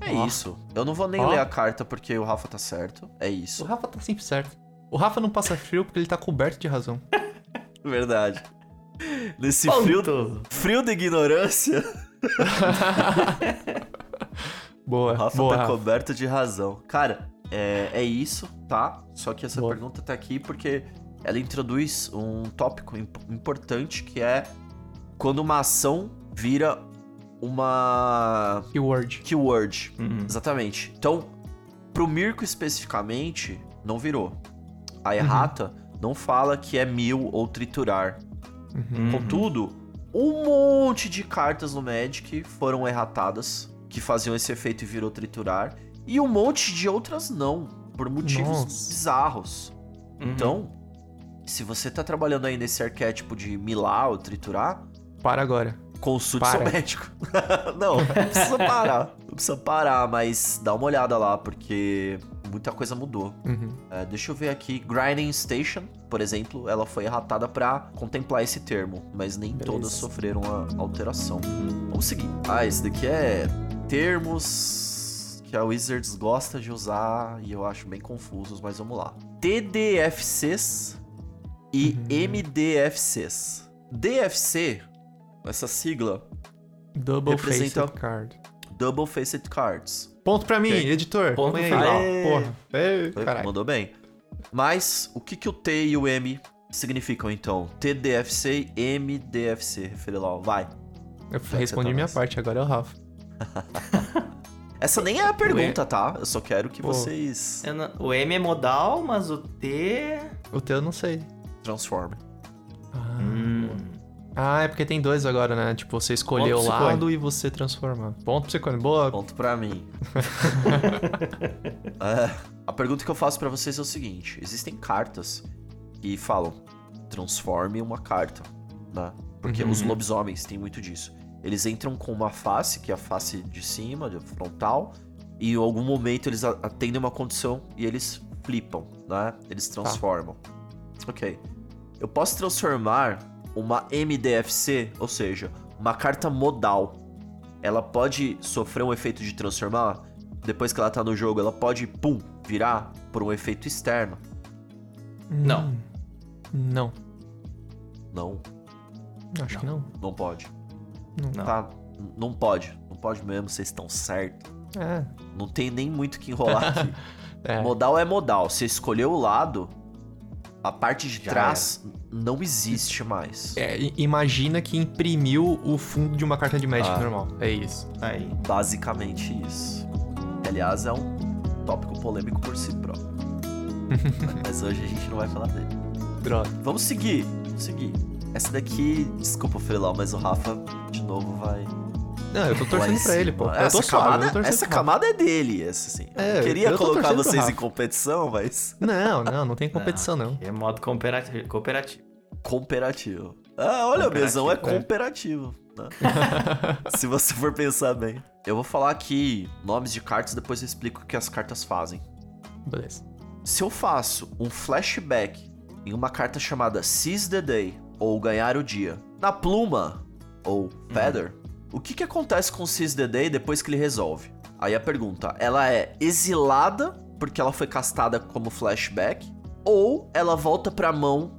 É isso. Eu não vou nem Ó. ler a carta porque o Rafa tá certo. É O isso. Rafa tá sempre certo. O Rafa não passa frio porque ele tá coberto de razão. Verdade. Nesse Ponto. frio, frio de ignorância, Boa, o Rafa boa, tá Rafa. coberto de razão. Cara, é, é isso, tá? Só que essa Boa. pergunta tá aqui porque ela introduz um tópico imp- importante que é quando uma ação vira uma Keyword. keyword. Uhum. Exatamente. Então, pro Mirko especificamente, não virou. A errata não fala que é mil ou triturar. Uhum. Contudo, um monte de cartas no Magic foram erratadas, que faziam esse efeito e virou triturar, e um monte de outras não, por motivos Nossa. bizarros. Uhum. Então, se você tá trabalhando aí nesse arquétipo de milar ou triturar, Para agora. consulte Para. seu médico. não, não precisa parar. Não precisa parar, mas dá uma olhada lá, porque muita coisa mudou. Uhum. É, deixa eu ver aqui. Grinding Station, por exemplo, ela foi erratada pra contemplar esse termo, mas nem Beleza. todas sofreram a alteração. Vamos seguir. Ah, esse daqui é termos que a Wizards gosta de usar e eu acho bem confusos, mas vamos lá. TDFCs e Uhum. MDFCs. DFC, essa sigla, Double Representa- Faced Card. Double Faced Cards. Ponto pra mim, Ok. editor. Ponto Põe aí. final. Aê. Porra. Ei, Foi- caralho. Mandou bem. Mas o que, que o T e o M significam então? TDFC e MDFC, Referilau. Vai. Eu você respondi tá minha parte, agora é o Rafa. Essa nem é a pergunta, tá? Eu só quero que Pô. vocês Eu não- o M é modal, mas o T. O teu eu não sei. transformem. Ah, Hum. Ah, é porque tem dois agora, né? Tipo, você escolher Ponto o você, lado e você transformar. Ponto pra você. Boa. Ponto pra mim. É, a pergunta que eu faço pra vocês é o seguinte: existem cartas que falam transforme uma carta, né? Porque Uhum. os lobisomens têm muito disso. Eles entram com uma face, que é a face de cima, de frontal, e em algum momento eles atendem uma condição e eles flipam, né? Eles transformam. Ok. Eu posso transformar uma MDFC, ou seja, uma carta modal. Ela pode sofrer um efeito de transformar. Depois que ela tá no jogo, ela pode, pum, virar por um efeito externo. Não. Não. Não, Acho que não. não pode. Não. Tá, não pode. Não pode mesmo, vocês estão certos. É. Não tem nem muito o que enrolar aqui. É. Modal é modal. Você escolheu o lado, a parte de Já trás não existe mais. É, imagina que imprimiu o fundo de uma carta de Magic Ah. normal. É isso. Aí. Basicamente isso. Aliás, é um tópico polêmico por si próprio. Mas hoje a gente não vai falar dele. Droga. Vamos seguir, vamos seguir. Essa daqui, desculpa, Frelau, mas o Rafa de novo vai. Não, eu tô torcendo pra ele, pô. Eu Essa suave, eu camada, essa camada é dele, essa sim. É, eu queria eu colocar vocês em competição, mas Não, não, não tem competição, não. É modo cooperativo. cooperativo. cooperativo. Ah, olha, o mesão é cooperativo. né? Se você for pensar bem. Eu vou falar aqui nomes de cartas, depois eu explico o que as cartas fazem. Beleza. Se eu faço um flashback em uma carta chamada Seize the Day, ou Ganhar o Dia, na pluma, ou Feather, o que, que acontece com the Day depois que ele resolve? Aí a pergunta, ela é exilada porque ela foi castada como flashback, ou ela volta pra mão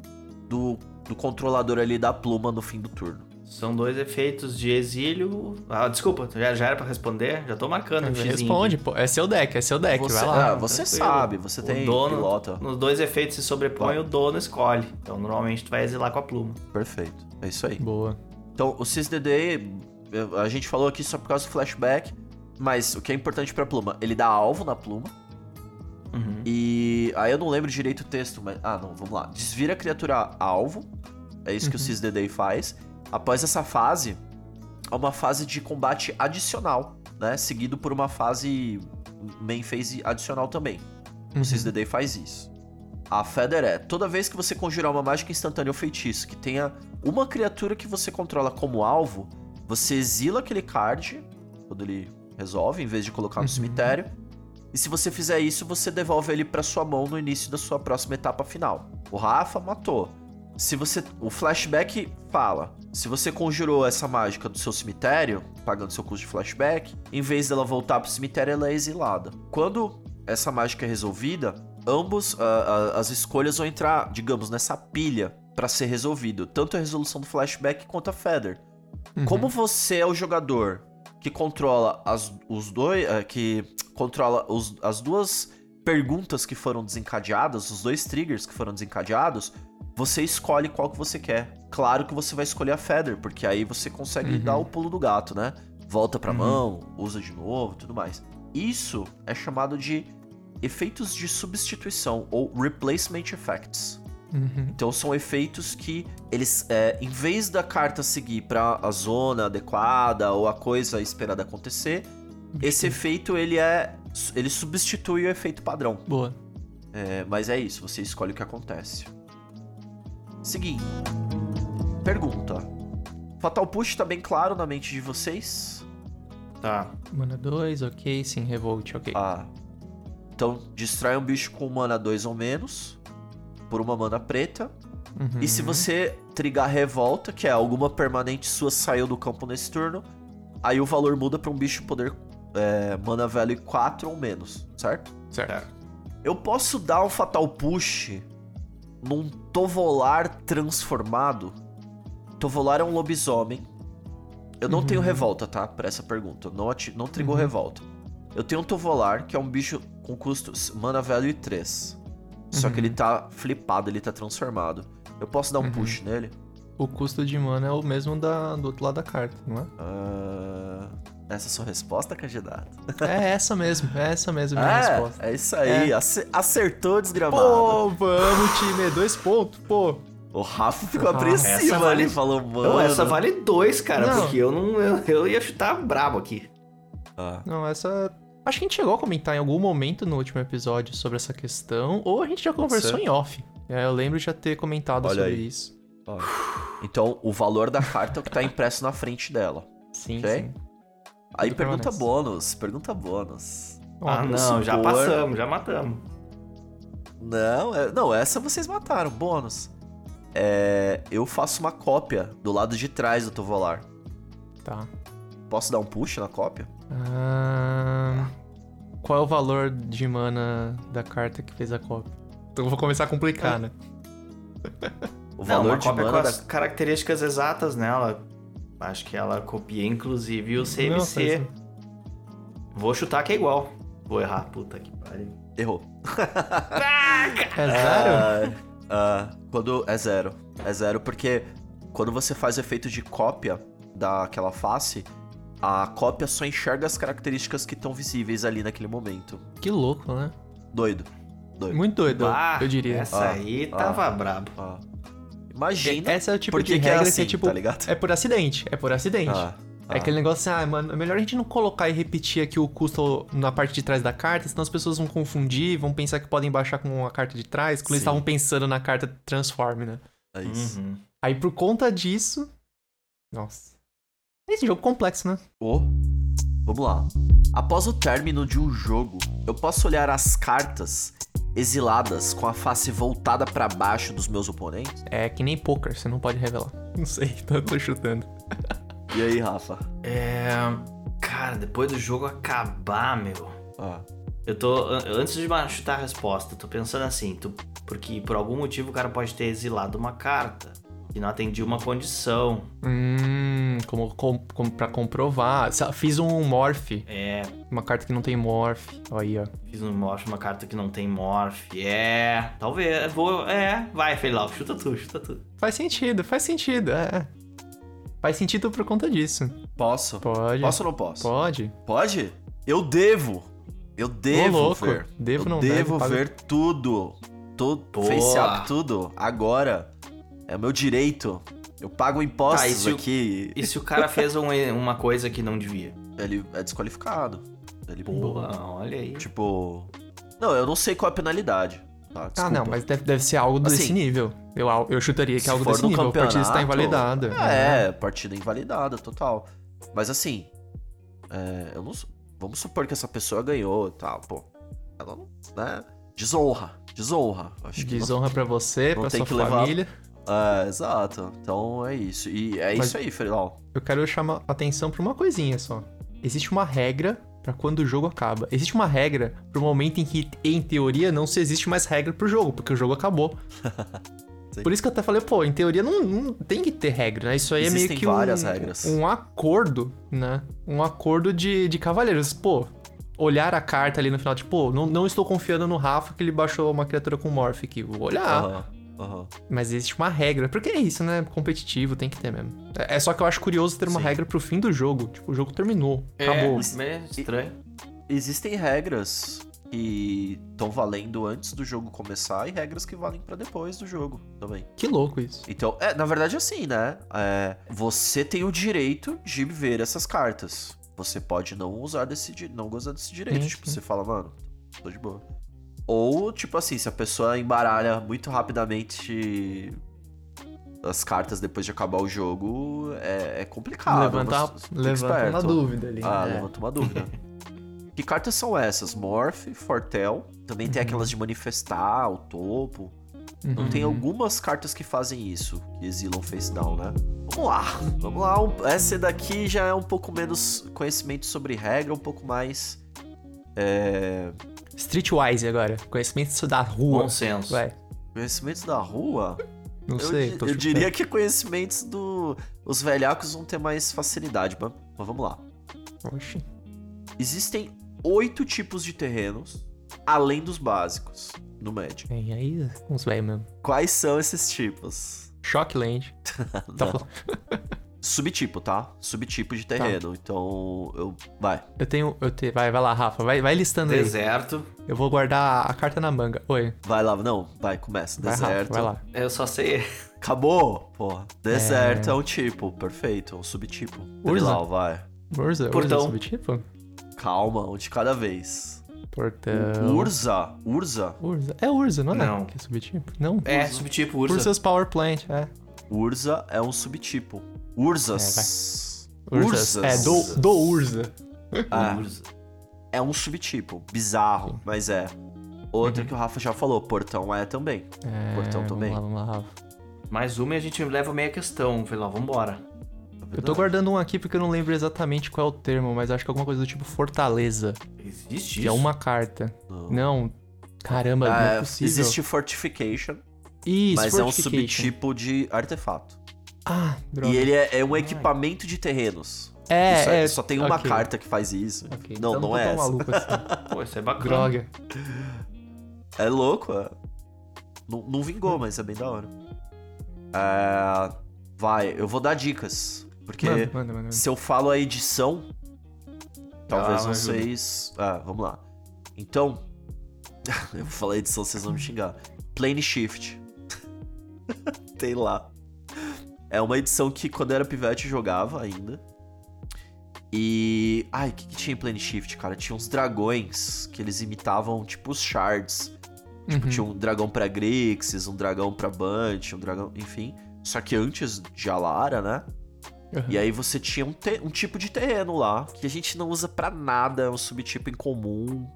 do, do controlador ali da pluma no fim do turno? São dois efeitos de exílio. Ah, desculpa, já, já era pra responder? Já tô marcando um Responde, pô. É seu deck, é seu deck, você vai lá. ah, você tranquilo. sabe, você O tem dono- pilota. Nos dois efeitos se sobrepõe, o dono escolhe. Então, normalmente, tu vai exilar com a pluma. Perfeito, é isso aí. Boa. Então, o CSDD, eu- a gente falou aqui só por causa do flashback, mas o que é importante pra pluma, ele dá alvo na pluma, Uhum. e aí eu não lembro direito o texto, mas... Ah, não, vamos lá. Desvira a criatura alvo, é isso que o CSDD faz. Após essa fase, há uma fase de combate adicional, né? Seguido por uma fase main phase adicional também. O Uhum. CSDD faz isso. a Feather é: toda vez que você conjurar uma mágica instantânea ou feitiço que tenha uma criatura que você controla como alvo, você exila aquele card quando ele resolve, em vez de colocar no cemitério. E se você fizer isso, você devolve ele pra sua mão no início da sua próxima etapa final. O Rafa matou. Se você. O flashback fala. Se você conjurou essa mágica do seu cemitério, pagando seu custo de flashback, em vez dela voltar pro cemitério, ela é exilada. Quando essa mágica é resolvida, ambos ah, ah, as escolhas vão entrar, digamos, nessa pilha pra ser resolvido. Tanto a resolução do flashback quanto a Feather. Como você é o jogador que controla as, os dois. eh, que controla os- as duas perguntas que foram desencadeadas, os dois triggers que foram desencadeados, você escolhe qual que você quer. Claro que você vai escolher a Feather, porque aí você consegue dar o pulo do gato, né? Volta pra mão, usa de novo, tudo mais. Isso é chamado de efeitos de substituição ou replacement effects. Uhum. Então são efeitos que eles, é, em vez da carta seguir para a zona adequada ou a coisa esperada acontecer, esse efeito ele é, ele substitui o efeito padrão. Boa. É, mas é isso, você escolhe o que acontece. Seguinte. Pergunta. Fatal Push tá bem claro na mente de vocês? Tá. Mana 2, ok. Sim, Revolt, ok. Ah. Então, destrói um bicho com mana 2 ou menos, por uma mana preta. Uhum. E se você trigar revolta, que é alguma permanente sua saiu do campo nesse turno, aí o valor muda pra um bicho poder é, mana value 4 ou menos, certo? Certo. Eu posso dar um Fatal Push num Tovolar transformado? Tovolar é um lobisomem. Eu não tenho revolta, tá? Pra essa pergunta. Não, ati- não trigou revolta. Eu tenho um Tovolar, que é um bicho com custo mana value 3. Só que ele tá flipado, ele tá transformado. Eu posso dar um push nele? O custo de mana é o mesmo da, do outro lado da carta, não é? Ah, essa é a sua resposta, candidato? É essa mesmo, é essa mesmo a minha resposta. É, é isso aí. ace- Acertou, desgramado. Pô, vamos, time, dois pontos, pô. O Rafa ficou Ah, apreensivo vale- ali, falou, mano. Não, essa vale dois, cara, Não. porque eu não. Eu, eu ia chutar brabo aqui. Ah, Não, essa. Acho que a gente chegou a comentar em algum momento no último episódio sobre essa questão, ou a gente já conversou ser. em off. É, eu lembro de já ter comentado Olha sobre aí. isso. ó. Então, o valor da carta é o que tá impresso na frente dela. Sim, Ok? sim. Aí Tudo pergunta permanece. bônus, pergunta bônus. Ah, vamos não, já passamos, já matamos. Não, é- não, essa vocês mataram, bônus. É, eu faço uma cópia do lado de trás do Tovolar. Tá. Posso dar um push na cópia? Ah, qual é o valor de mana da carta que fez a cópia? Então eu vou começar a complicar, né? O não, valor uma de cópia com mana as da... características exatas nela. Acho que ela copia inclusive o CMC. Não, faz- Vou chutar que é igual. Vou errar, puta que pariu. Errou. É zero? Ah, ah, quando é zero. É zero porque quando você faz o efeito de cópia daquela face, a cópia só enxerga as características que estão visíveis ali naquele momento. Que louco, né? Doido. Doido. Muito doido, Ah, eu diria. Essa Ah, aí ah. tava brabo. Ah. Imagina. Essa é o tipo por de que que é regra que assim, é tipo. tá ligado? É por acidente. É por acidente. Ah, É aquele negócio assim, ah, mano, é melhor a gente não colocar e repetir aqui o custo na parte de trás da carta, senão as pessoas vão confundir, vão pensar que podem baixar com a carta de trás, quando eles estavam pensando na carta Transform, né? É isso. Uhum. Aí por conta disso. Nossa. Esse jogo complexo, né? Ô, vamos lá. Após o término de um jogo, eu posso olhar as cartas exiladas com a face voltada pra baixo dos meus oponentes? É que nem poker, você não pode revelar. Não sei, tô, tô chutando. E aí, Rafa? É. Cara, depois do jogo acabar, meu. Ah, Eu tô. an- Antes de chutar a resposta, tô pensando assim, tu, porque por algum motivo o cara pode ter exilado uma carta que não atendia uma condição. Hum, como, como, como pra comprovar. Fiz um morph, É, uma carta que não tem morph. Olha aí, ó. fiz um morph, uma carta que não tem morph. É, talvez. Vou. É, vai, Feilau, chuta tu, chuta tu. Faz sentido, faz sentido, é. Faz sentido por conta disso. posso? Pode. Posso ou não posso? Pode. Pode? Eu devo. Eu devo louco. ver. Devo eu não devo deve, paga- ver tudo. Tudo. Boa. Face up, tudo. Agora. É o meu direito. Eu pago impostos Tá, e se o- aqui. E se o cara fez um- uma coisa que não devia? Ele é desqualificado. Ele Boa, olha aí. Tipo. Não, eu não sei qual é a penalidade. Tá? Ah, não, mas deve, deve ser algo desse Assim, nível. Eu, eu chutaria que é algo desse nível. A partida está invalidada. É, partida invalidada, total. Mas assim, é, eu não, vamos supor que essa pessoa ganhou e tal, pô. Ela não, né? Desonra, desonra. Acho que não- Desonra pra você, não pra tem sua que levar- família. É, exato. Então é isso. E é Mas- isso aí, Ferilal. Eu quero chamar atenção pra uma coisinha só. Existe uma regra pra quando o jogo acaba. Existe uma regra pro momento em que, em teoria, não se existe mais regra pro jogo, porque o jogo acabou. Por isso que eu até falei, pô, em teoria não, não tem que ter regra, né? Isso aí é Existem meio que várias um, regras. um acordo, né? Um acordo de, de cavalheiros. Pô, olhar a carta ali no final, tipo, pô, não, não estou confiando no Rafa que ele baixou uma criatura com Morph aqui. Vou olhar. Aham, aham. Mas existe uma regra. Porque é isso, né? Competitivo, tem que ter mesmo. É é só que eu acho curioso ter uma Sim. regra pro fim do jogo. Tipo, o jogo terminou. Acabou. É, é estranho. Existem regras que estão valendo antes do jogo começar e regras que valem pra depois do jogo também. Que louco isso. Então, é, na verdade, assim, né? É, você tem o direito de ver essas cartas. Você pode não usar desse não gozar desse direito. Sim, tipo, sim. você fala, mano, tô de boa. Ou, tipo assim, se a pessoa embaralha muito rapidamente as cartas depois de acabar o jogo, é, é complicado. levanta Você fica levanta uma dúvida ali. Ah, né? levanta uma dúvida. que cartas são essas? Morph, Fortel. Também tem Uhum. aquelas de manifestar, o topo. Não tem Uhum. algumas cartas que fazem isso, que exilam face down, né? Vamos lá, vamos lá. Um- Essa daqui já é um pouco menos conhecimento sobre regra, um pouco mais. É. Streetwise agora. Conhecimento da rua. Bom senso. Vai. Conhecimentos da rua? Não eu sei. eu diria que conhecimentos do. Os velhacos vão ter mais facilidade, mas, mas vamos lá. Oxi. Existem oito tipos de terrenos, além dos básicos, no Magic. Tem aí uns velhos mesmo. Quais são esses tipos? Shockland. Tá Subtipo, tá? Subtipo de terreno. Então, eu. Vai. Eu tenho. Eu te... vai, vai lá, Rafa. Vai, vai listando aí. Deserto. Eu vou guardar a carta na manga. Oi. Vai lá. Não, vai, começa. Vai, Deserto. Rafa, vai lá. Eu só sei. Acabou? Porra. Deserto é... um tipo, perfeito. Um subtipo. Urza. Vai. Urza. Portão. Urza subtipo? Calma, um de cada vez. Portão. Urza. Urza. Urza. É Urza, não é? Não. Que é subtipo? Não. É, subtipo Ursa. Ursa's Power Plant, é. Urza é um subtipo. Urzas. Urzas. É, do, do Urza. Ah, Ursa. é um subtipo. Bizarro, mas é. Outra que o Rafa já falou, portão é também. É, Portão vamos também. lá, vamos lá, Rafa. Mais uma e a gente leva meia questão. Falei lá, vambora. Eu tô guardando um aqui porque eu não lembro exatamente qual é o termo, mas acho que é alguma coisa do tipo Fortaleza. Existe Que é isso? uma carta. Não. Não. Caramba, não é É, possível. existe fortification, Isso, mas é um subtipo de artefato. Ah, droga. E ele é, é um equipamento de terrenos. É, Isso é. Só tem uma ok. carta que faz isso. Ok, Não, então não tô é essa. assim. Pô, isso é bacana. Droga. É louco, é. Não, não vingou, mas é bem da hora. É, Vai, eu vou dar dicas. Porque Manda, manda, manda. se eu falo a edição, talvez Ah, vocês. Ah, vamos lá. Então, eu vou falar edição, vocês vão me xingar. Plane Shift. tem lá. É uma edição que quando eu era pivete eu jogava ainda. E. Ai, o que, que tinha em Plane Shift, cara? Tinha uns dragões que eles imitavam, tipo, os shards. Tipo, Uhum. tinha um dragão pra Grixis, um dragão pra Bunch, um dragão. Enfim. Só que antes de Alara, né? Uhum. E aí você tinha um, te- um tipo de terreno lá, que a gente não usa pra nada, é um subtipo incomum.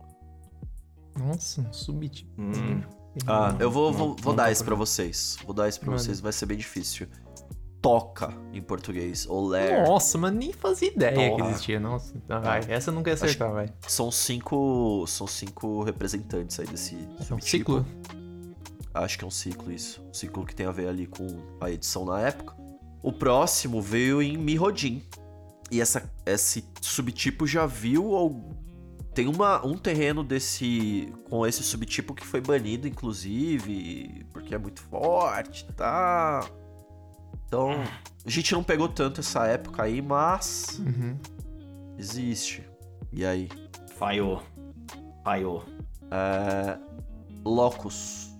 Nossa, um subtipo. Hum. Ah, eu vou, não- vou, vou não dar isso pra vocês. Vou dar isso pra vocês, vai ser bem difícil. Toca em português, ou ler. Nossa, mas nem fazia ideia que Porra. existia. Nossa, Ah, vai. Essa eu nunca ia acertar, vai. São cinco. São cinco representantes aí desse É um subtipo. ciclo? Acho que é um ciclo isso. Um ciclo que tem a ver ali com a edição na época. O próximo veio em Mirrodin. E essa, esse subtipo já viu. al- Tem uma, um terreno desse. com esse subtipo que foi banido, inclusive. Porque é muito forte, tá? Então. A gente não pegou tanto essa época aí, mas. Uhum. Existe. E aí? Falhou. Falhou. É, locus.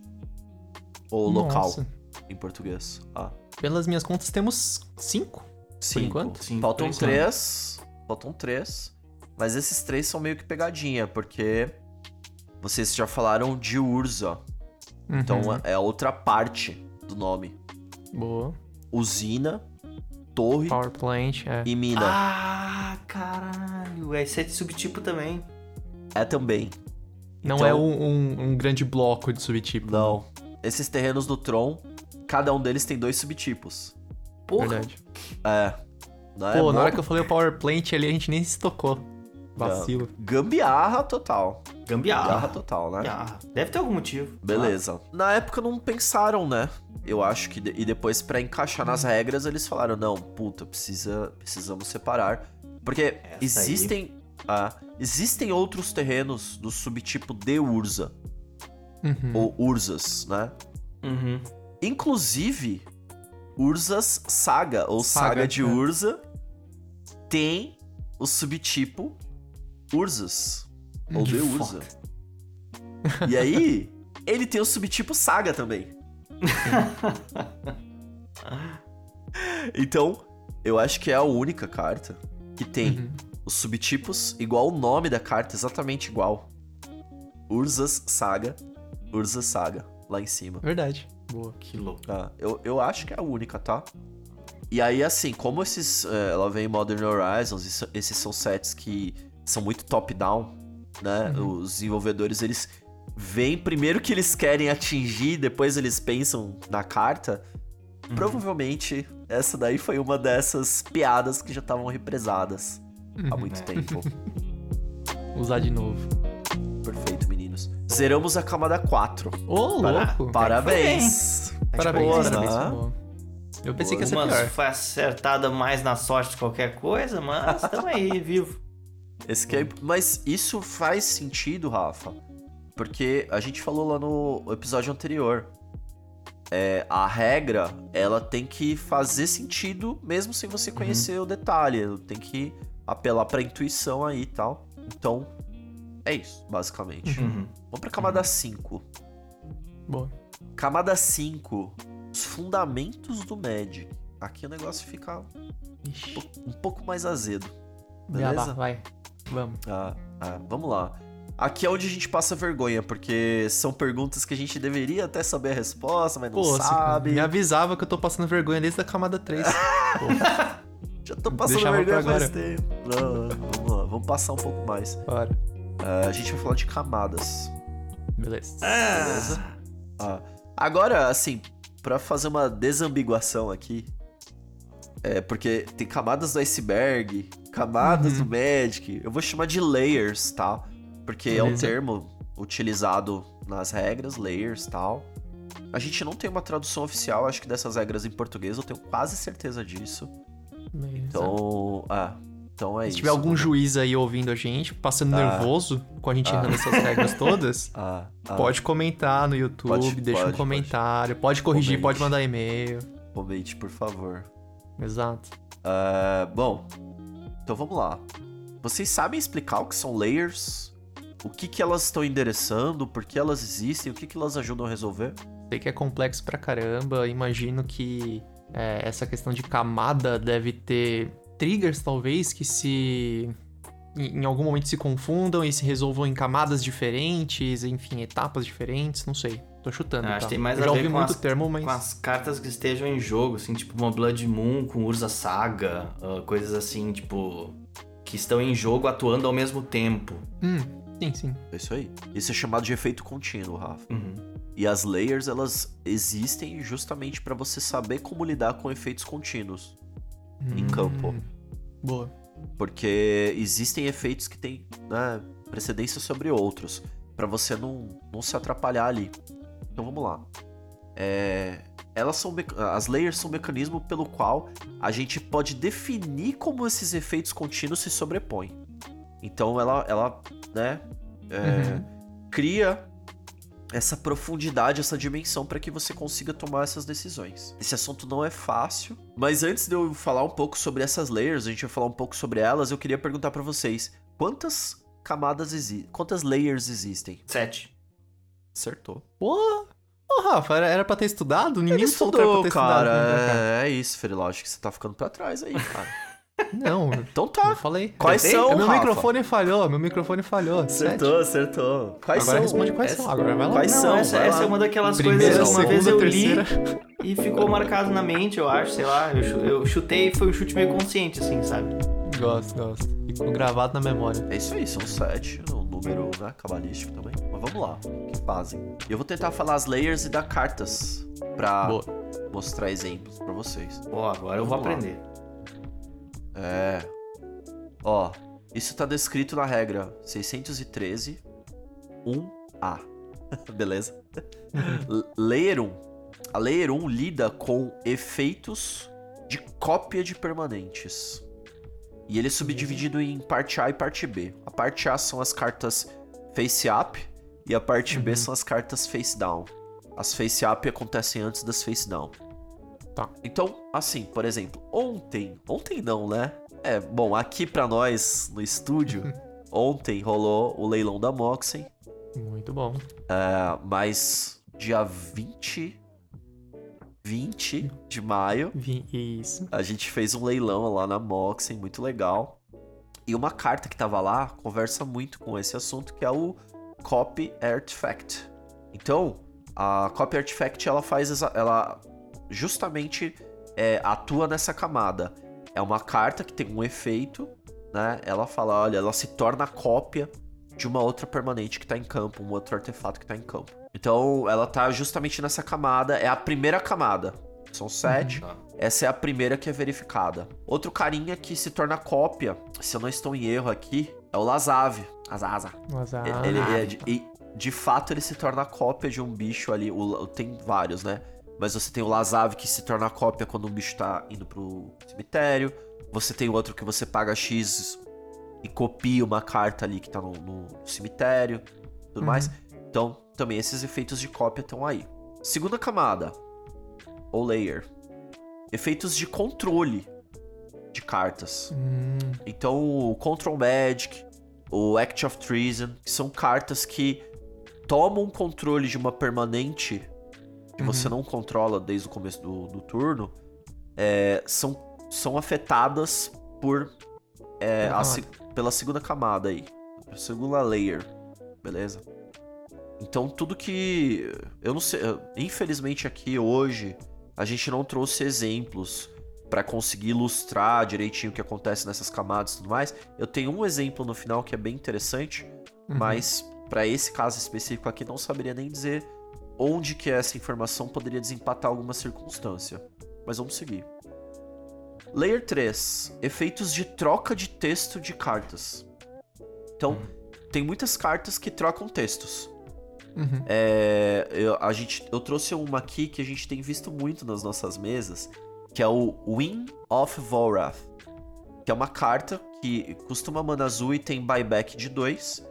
Ou local, Nossa. em português. Ah. Pelas minhas contas, temos cinco. Cinco. enquanto? Cinco, Faltam por enquanto. três. Faltam três. Mas esses três são meio que pegadinha, porque vocês já falaram de Urza. Então Uhum. é outra parte do nome. Boa. Usina, torre Power plant, é. e mina. Ah, caralho. Esse é de subtipo também. É também. Não Então- é um, um- um grande bloco de subtipo. Não. Esses terrenos do Tron, cada um deles tem dois subtipos. Porra. Verdade. É. Não é Pô, na mó- hora que eu falei o power plant ali, a gente nem se tocou. Vacilo. Gambiarra total. Gambiarra Gambiarra. total, né? Ah, deve ter algum motivo. Beleza. Na época não pensaram, né? Eu acho que. de- E depois, pra encaixar nas regras, eles falaram: não, puta, precisa, precisamos separar. Porque Essa existem. ah, existem outros terrenos do subtipo de Urza. Uhum. Ou Urzas, né? Uhum. Inclusive, Urzas Saga, ou Saga, Saga, de é. Urza, tem o subtipo Urzas. Ou de Urza. E aí, ele tem o subtipo Saga também. então, eu acho que é a única carta que tem Uhum. os subtipos igual o nome da carta, exatamente igual. Urzas Saga, Urzas Saga, lá em cima. Verdade. Boa. Que louco. Ah, eu, eu acho que é a única, tá? E aí, assim, como esses. eh, ela vem em Modern Horizons, esses são sets que são muito top-down, né? Os desenvolvedores, eles veem primeiro o que eles querem atingir, depois eles pensam na carta. Provavelmente, essa daí foi uma dessas piadas que já estavam represadas há muito tempo. Usar de novo. Perfeito, meninos. Zeramos a camada 4. Ô, Para- louco. Parabéns! Parabéns, Boa, parabéns. né? Eu pensei que ia ser pior. foi acertada mais na sorte que qualquer coisa, mas estamos aí, vivo. É- Mas isso faz sentido, Rafa. Porque a gente falou lá no episódio anterior. É, a regra, ela tem que fazer sentido mesmo sem você conhecer o detalhe. Tem que apelar pra intuição aí e tal. Então, é isso, basicamente. Uhum. Vamos pra camada 5. Boa. Camada 5. Os fundamentos do Magic. Aqui o negócio fica Ixi. um pouco mais azedo. Beleza? lá, vai. Vamos. Ah, ah, vamos lá. Aqui é onde a gente passa vergonha, porque são perguntas que a gente deveria até saber a resposta, mas não Pô, sabe. me avisava que eu tô passando vergonha desde a camada 3. Pô, Já tô passando Deixava vergonha faz agora. tempo. Não, vamos lá, vamos passar um pouco mais. bora. Ah, a gente vai falar de camadas, Beleza. beleza? Ah, agora, assim, pra fazer uma desambiguação aqui, é porque tem camadas do iceberg, camadas Uhum. do Magic, eu vou chamar de layers, tá? Porque é o Beleza. termo utilizado nas regras, layers tal. A gente não tem uma tradução oficial, acho que dessas regras em português, eu tenho quase certeza disso. Beleza. Então, ah, então é Se isso. tiver algum juiz aí ouvindo a gente, passando Ah. nervoso com a gente Ah. errando essas regras todas, Ah, ah, pode comentar no YouTube, Pode, deixa pode, um comentário, pode, corrigir, Comente. pode mandar e-mail. comente, por favor. Exato. Ah, bom, então vamos lá. Vocês sabem explicar o que são layers? O que, que elas estão endereçando? Por que elas existem? O que, que elas ajudam a resolver? Sei que é complexo pra caramba. Imagino que é, essa questão de camada deve ter triggers, talvez, que se. Em em algum momento se confundam e se resolvam em camadas diferentes, enfim, etapas diferentes, não sei. Tô chutando. Acho tá? que tem mais Eu a já ver ouvi com muito as- termo, mas. Com as cartas que estejam em jogo, assim, tipo uma Blood Moon com Urza Saga, ah, coisas assim, tipo. que estão em jogo atuando ao mesmo tempo. Hum, sim, sim. É isso aí. Isso é chamado de efeito contínuo, Rafa. Uhum. E as layers, elas existem justamente para você saber como lidar com efeitos contínuos. Em Hum, campo. Boa. Porque existem efeitos que têm né, precedência sobre outros. para você não, não se atrapalhar ali. Então vamos lá. É, elas são as layers são um mecanismo pelo qual a gente pode definir como esses efeitos contínuos se sobrepõem. Então ela, ela né, é, cria essa profundidade, essa dimensão para que você consiga tomar essas decisões. Esse assunto não é fácil, mas antes de eu falar um pouco sobre essas layers, a gente vai falar um pouco sobre elas, eu queria perguntar para vocês, quantas camadas existem? Quantas layers existem? Sete. Acertou. Pô, ô Rafa, era, era pra ter estudado? Ninguém Ele estudou, ter cara. estudado. né, É, é isso. Acho que você tá ficando pra trás aí, cara. Não, Então eu tá. falei. Quais Tentei? são, Meu Rafa? microfone falhou, meu microfone falhou. Acertou, acertou. Quais Agora são? responde quais Essa- são. Agora vai lá. Quais Não, são? essa, essa é uma daquelas Primeira, coisas. Uma vez segunda, eu li terceira. e ficou marcado na mente, eu acho, sei lá. Eu, eu chutei e foi um chute meio consciente, assim, sabe? Gosto, gosto. Ficou gravado na memória. É isso aí, são sete, um número né, cabalístico também. Mas vamos lá, o que fazem? Eu vou tentar falar as layers e dar cartas pra Boa. mostrar exemplos pra vocês. Pô, agora eu vou lá. aprender. É. Ó, isso tá descrito na regra 613 1A. Beleza? Layer 1. A Layer 1 lida com efeitos de cópia de permanentes. E ele é subdividido em parte A e parte B. A parte A são as cartas face up e a parte B são as cartas face down. As face up acontecem antes das face down. Tá. Então, assim, por exemplo, ontem, ontem não, né? É, bom, aqui pra nós no estúdio, ontem rolou o leilão da Moxen, Muito bom. é, mas dia 20, 20 de maio, Isso. a gente fez um leilão lá na Moxen, muito legal. E uma carta que tava lá conversa muito com esse assunto, que é o Copy Artifact. Então, a Copy Artifact, ela faz ela justamente é, atua nessa camada. É uma carta que tem um efeito, né? Ela fala, olha, ela se torna cópia de uma outra permanente que tá em campo, um outro artefato que tá em campo. Então, ela tá justamente nessa camada, é a primeira camada. São sete. Tá. Essa é a primeira que é verificada. Outro carinha que se torna cópia, se eu não estou em erro aqui, é o Lazav. Azaza. Mas a... Ele, é de, e, de fato, ele se torna cópia de um bicho ali. O- tem vários, né? Mas você tem o Lazav que se torna cópia quando um bicho tá indo pro cemitério. Você tem outro que você paga X e copia uma carta ali que tá no, no cemitério. Tudo Uhum. mais. Então, também esses efeitos de cópia estão aí. Segunda camada. Ou layer. Efeitos de controle de cartas. Hum, Então, o Control Magic, o Act of Treason, que são cartas que tomam controle de uma permanente que Uhum. você não controla desde o começo do, do turno, é, são, são afetadas por é, Pela a pela segunda camada aí, segunda layer, beleza? Então tudo que eu não sei, infelizmente aqui hoje a gente não trouxe exemplos pra conseguir ilustrar direitinho o que acontece nessas camadas e tudo mais. Eu tenho um exemplo no final que é bem interessante, uhum. mas pra esse caso específico aqui não saberia nem dizer onde que essa informação poderia desempatar alguma circunstância. Mas vamos seguir. Layer 3, efeitos de troca de texto de cartas. Então, tem muitas cartas que trocam textos. Uhum. É, eu, a gente, eu trouxe uma aqui que a gente tem visto muito nas nossas mesas, que é o Win of Volrath. Que é uma carta que custa uma mana azul e tem buyback de 2.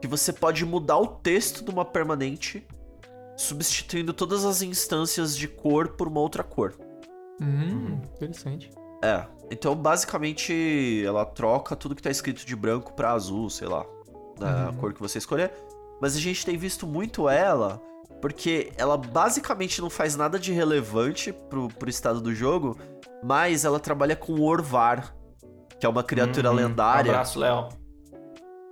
Que você pode mudar o texto de uma permanente, substituindo todas as instâncias de cor por uma outra cor. Hum, interessante. É, então basicamente ela troca tudo que tá escrito de branco pra azul, sei lá, na Uhum. cor que você escolher. Mas a gente tem visto muito ela porque ela basicamente não faz nada de relevante pro, pro estado do jogo, mas ela trabalha com o Orvar, que é uma criatura Uhum. lendária. Abraço, Léo.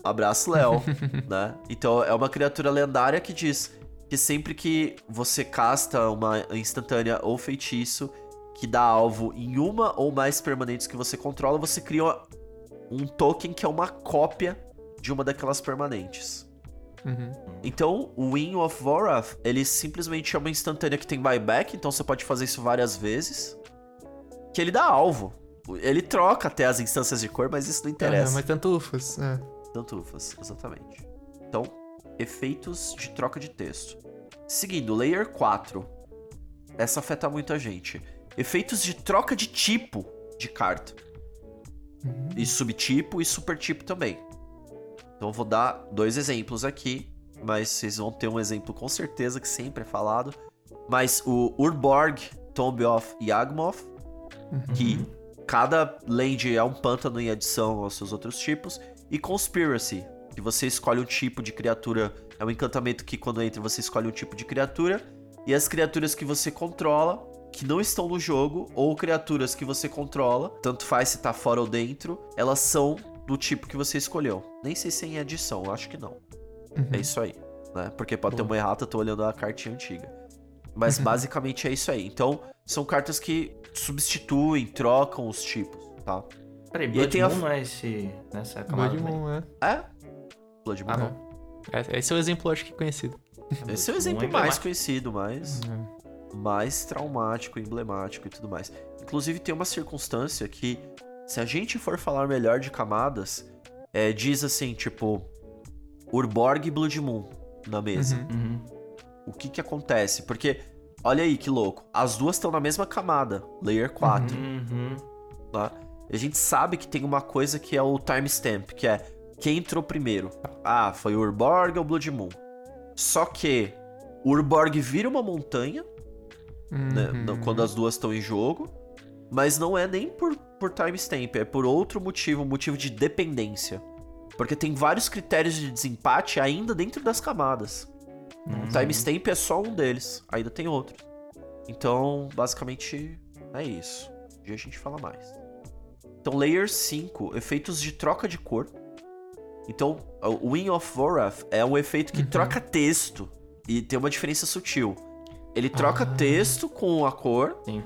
Abraço, Léo, né? Então é uma criatura lendária que diz que sempre que você casta uma instantânea ou feitiço que dá alvo em uma ou mais permanentes que você controla, você cria um token que é uma cópia de uma daquelas permanentes. Uhum. Então, o Win of Vorath, ele simplesmente é uma instantânea que tem buyback, então você pode fazer isso várias vezes. Que ele dá alvo. Ele troca até as instâncias de cor, mas isso não interessa. É, mas tanto ufas. É. Tantufas, exatamente. Então, efeitos de troca de texto. Seguindo, Layer 4. Essa afeta muita gente. Efeitos de troca de tipo de carta. Uhum. E subtipo e supertipo também. Então eu vou dar dois exemplos aqui, mas vocês vão ter um exemplo com certeza que sempre é falado. Mas o Urborg, Tomb of Yagmoth, Uhum. que cada land é um pântano em adição aos seus outros tipos. E Conspiracy, que você escolhe um tipo de criatura. É um encantamento que quando entra você escolhe um tipo de criatura. E as criaturas que você controla que não estão no jogo ou criaturas que você controla, tanto faz se tá fora ou dentro, elas são do tipo que você escolheu. Nem sei se é em edição, eu acho que não. Uhum. É isso aí, né? Porque pode ter Boa. uma errata, tô olhando a cartinha antiga. Mas Uhum. basicamente é isso aí. Então, são cartas que substituem, trocam os tipos, tá? Peraí, aí Blood tem a- Moon não é esse, nessa camada Blood? Moon, é. É? Blood Moon. Ah, não. não. É- Esse é o exemplo, acho que conhecido. Esse é o Blood exemplo Moon é mais conhecido, mais, mais traumático, emblemático e tudo mais. Inclusive, tem uma circunstância que, se a gente for falar melhor de camadas, é, diz assim, tipo, Urborg e Blood Moon na mesa. Uhum. Uhum. O que que acontece? Porque, olha aí que louco, as duas estão na mesma camada, Layer 4, Uhum. tá? E a gente sabe que tem uma coisa que é o timestamp, que é quem entrou primeiro. Ah, foi o Urborg ou o Blood Moon. Só que o Urborg vira uma montanha, né, Uhum. quando as duas estão em jogo, mas não é nem por, por timestamp, é por outro motivo, um motivo de dependência. Porque tem vários critérios de desempate ainda dentro das camadas. O timestamp é só um deles, ainda tem outros. Então, basicamente, é isso. Um dia a gente fala mais. Então, Layer 5, efeitos de troca de cor. Então, o Wing of Vorath é um efeito que Uhum. troca texto. E tem uma diferença sutil. Ele troca Ah. texto com a cor. Sim.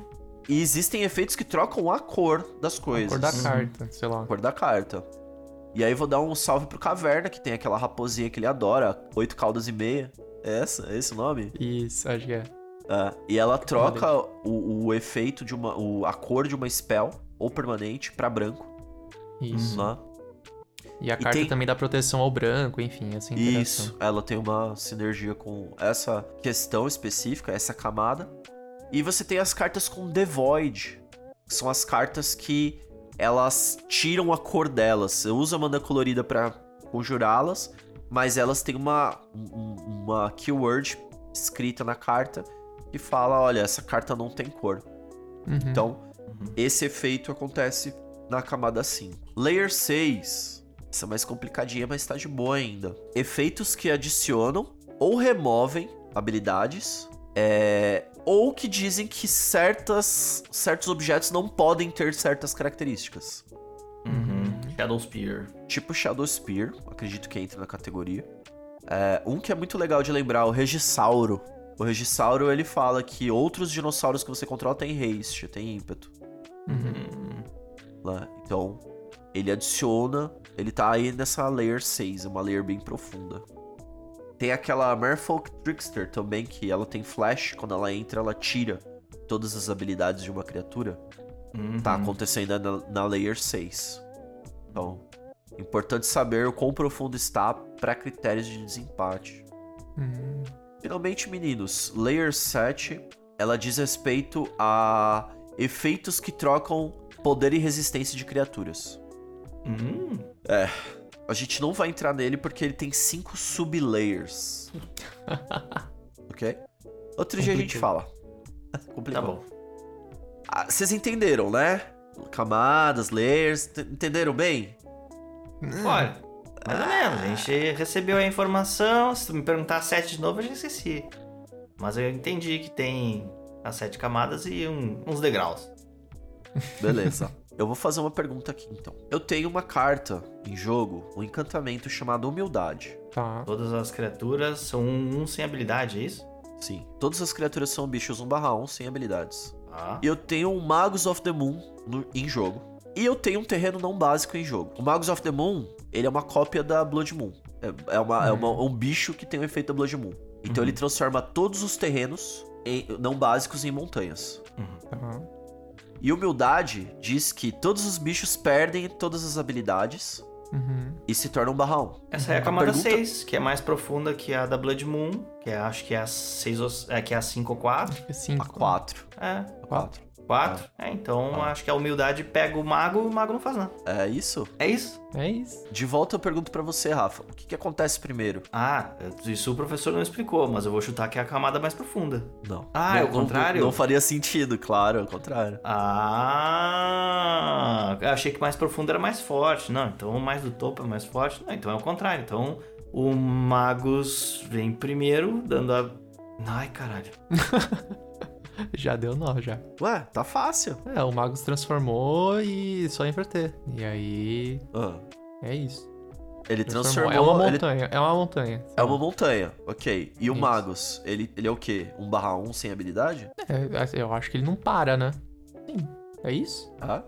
E existem efeitos que trocam a cor das A coisas. cor da carta, sei lá. A cor da carta. E aí vou dar um salve pro Caverna, que tem aquela raposinha que ele adora, oito caudas e meia. É essa? É esse o nome? Isso, acho que é. É, e ela troca o, o efeito de uma. O, a cor de uma spell, ou permanente, pra branco. Isso. Né? E a E carta tem- também dá proteção ao branco, enfim, interação. Isso. Ela tem uma sinergia com essa questão específica, essa camada. E você tem as cartas com The Void. Que são as cartas que elas tiram a cor delas. Você usa a mana colorida pra conjurá-las, mas elas têm uma, um- uma keyword escrita na carta que fala: olha, essa carta não tem cor. Uhum. Então, esse efeito acontece na camada 5. Layer 6. Essa é mais complicadinha, mas tá de boa ainda. Efeitos que adicionam ou removem habilidades. é, ou que dizem que certas, certos objetos não podem ter certas características. Uhum. Shadow Spear. Tipo Shadow Spear, acredito que entra na categoria. É, um que é muito legal de lembrar, o Regisauro. O Regisauro, ele fala que outros dinossauros que você controla têm haste, tem ímpeto. Uhum. né? Então, ele adiciona. Ele tá aí nessa layer 6, é uma layer bem profunda. Tem aquela Merfolk Trickster também, que ela tem flash, quando ela entra, ela tira todas as habilidades de uma criatura. Uhum. Tá acontecendo na, na layer 6. Então, importante saber o quão profundo está para critérios de desempate. Uhum. Finalmente, meninos, Layer 7, ela diz respeito a efeitos que trocam poder e resistência de criaturas. Uhum. A gente não vai entrar nele porque ele tem cinco sub-layers. ok? Outro dia a gente fala. Tá Complicado. bom. Ah, Vocês entenderam, né? Camadas, layers, entenderam bem? Olha, mais ou menos. A gente recebeu a informação. Se tu me perguntar a sete de novo, eu já esqueci. Mas eu entendi que tem as sete camadas e um- uns degraus. Beleza. Eu vou fazer uma pergunta aqui então. Eu tenho uma carta em jogo, um encantamento chamado Humildade. Tá. Todas as criaturas são um sem habilidade, é isso? Sim. Todas as criaturas são bichos 1/1 sem habilidades. Ah. E eu tenho um Magus of the Moon no- em jogo. E eu tenho um terreno não básico em jogo. O Magus of the Moon, ele é uma cópia da Blood Moon. É, é uma, é uma- um bicho que tem o efeito da Blood Moon. Então ele transforma todos os terrenos em- não básicos em montanhas. Tá. E humildade diz que todos os bichos perdem todas as habilidades Uhum. e se tornam barra 1. Essa é a camada pergunta- 6, que é mais profunda que a da Blood Moon, que é, acho que é a 6 ou, é, que é a 5 ou 4. Fica cinco. A 4. É, A 4. 4. É, então acho que a humildade pega o mago e o mago não faz nada. É isso? É isso? É isso. De volta eu pergunto pra você, Rafa. O que, que acontece primeiro? Ah, isso o professor não explicou, mas eu vou chutar que é a camada mais profunda. Não. Ah, Não- é o contrário? Não, faria sentido, claro, é o contrário. Ah, eu achei que mais profundo era mais forte. Não, então o mais do topo é mais forte. Não, então é o contrário. Então o Magus vem primeiro, dando a. Ai, caralho. Já deu nó, já. Ué, tá fácil. É, o mago se transformou e só inverter. E aí. Ah, É isso. ele transformou. É uma ele- montanha, é uma montanha. É uma montanha, ok. E o Isso. Magus, ele, ele é o quê? 1 barra 1 sem habilidade? É, eu acho que ele não para, né? Sim. É isso? Ah,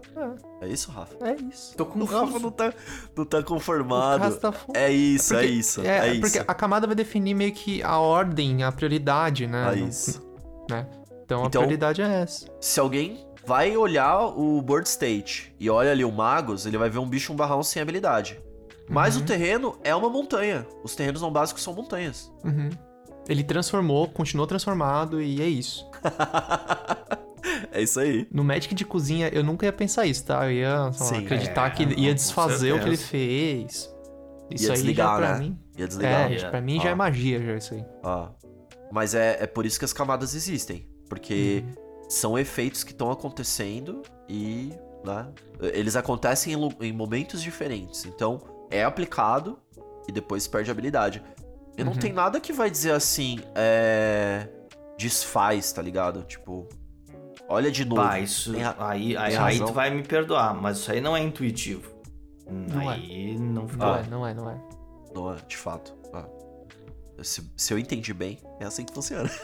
é isso, Rafa? É isso. Tô O Rafa não tá, não tá O conformado. tá fu- É isso, é Porque- isso, É, é, isso. porque a camada vai definir meio que a ordem, a prioridade, né? É isso. Né? Então, a Então- prioridade é essa. Se alguém vai olhar o board state e olha ali o Magus, ele vai ver um bicho 1 barra 1 sem habilidade. Mas Uhum. o terreno é uma montanha. Os terrenos não básicos são montanhas. Uhum. Ele transformou, continuou transformado e é isso. é isso aí. No Magic de cozinha, eu nunca ia pensar isso, tá? Eu ia sei lá, Sim. acreditar É, que não, ia desfazer o que ele fez. Isso Ia aí desligar, já pra né? mim. Ia desligar. É, Ia. pra mim já Ó. é magia, já isso aí. Ah. Mas é, é por isso que as camadas existem. Porque Uhum. são efeitos que estão acontecendo e. Né, eles acontecem em, em momentos diferentes. Então, é aplicado e depois perde a habilidade. E não Uhum. tem nada que vai dizer assim. É. Desfaz, tá ligado? Tipo. Olha de novo. Pá, isso, Tem aí, aí, aí tu vai me perdoar, mas isso aí não é intuitivo. Não é. aí não fica. Não é, não é, não é. Não é, de fato. Se, se eu entendi bem, é assim que funciona.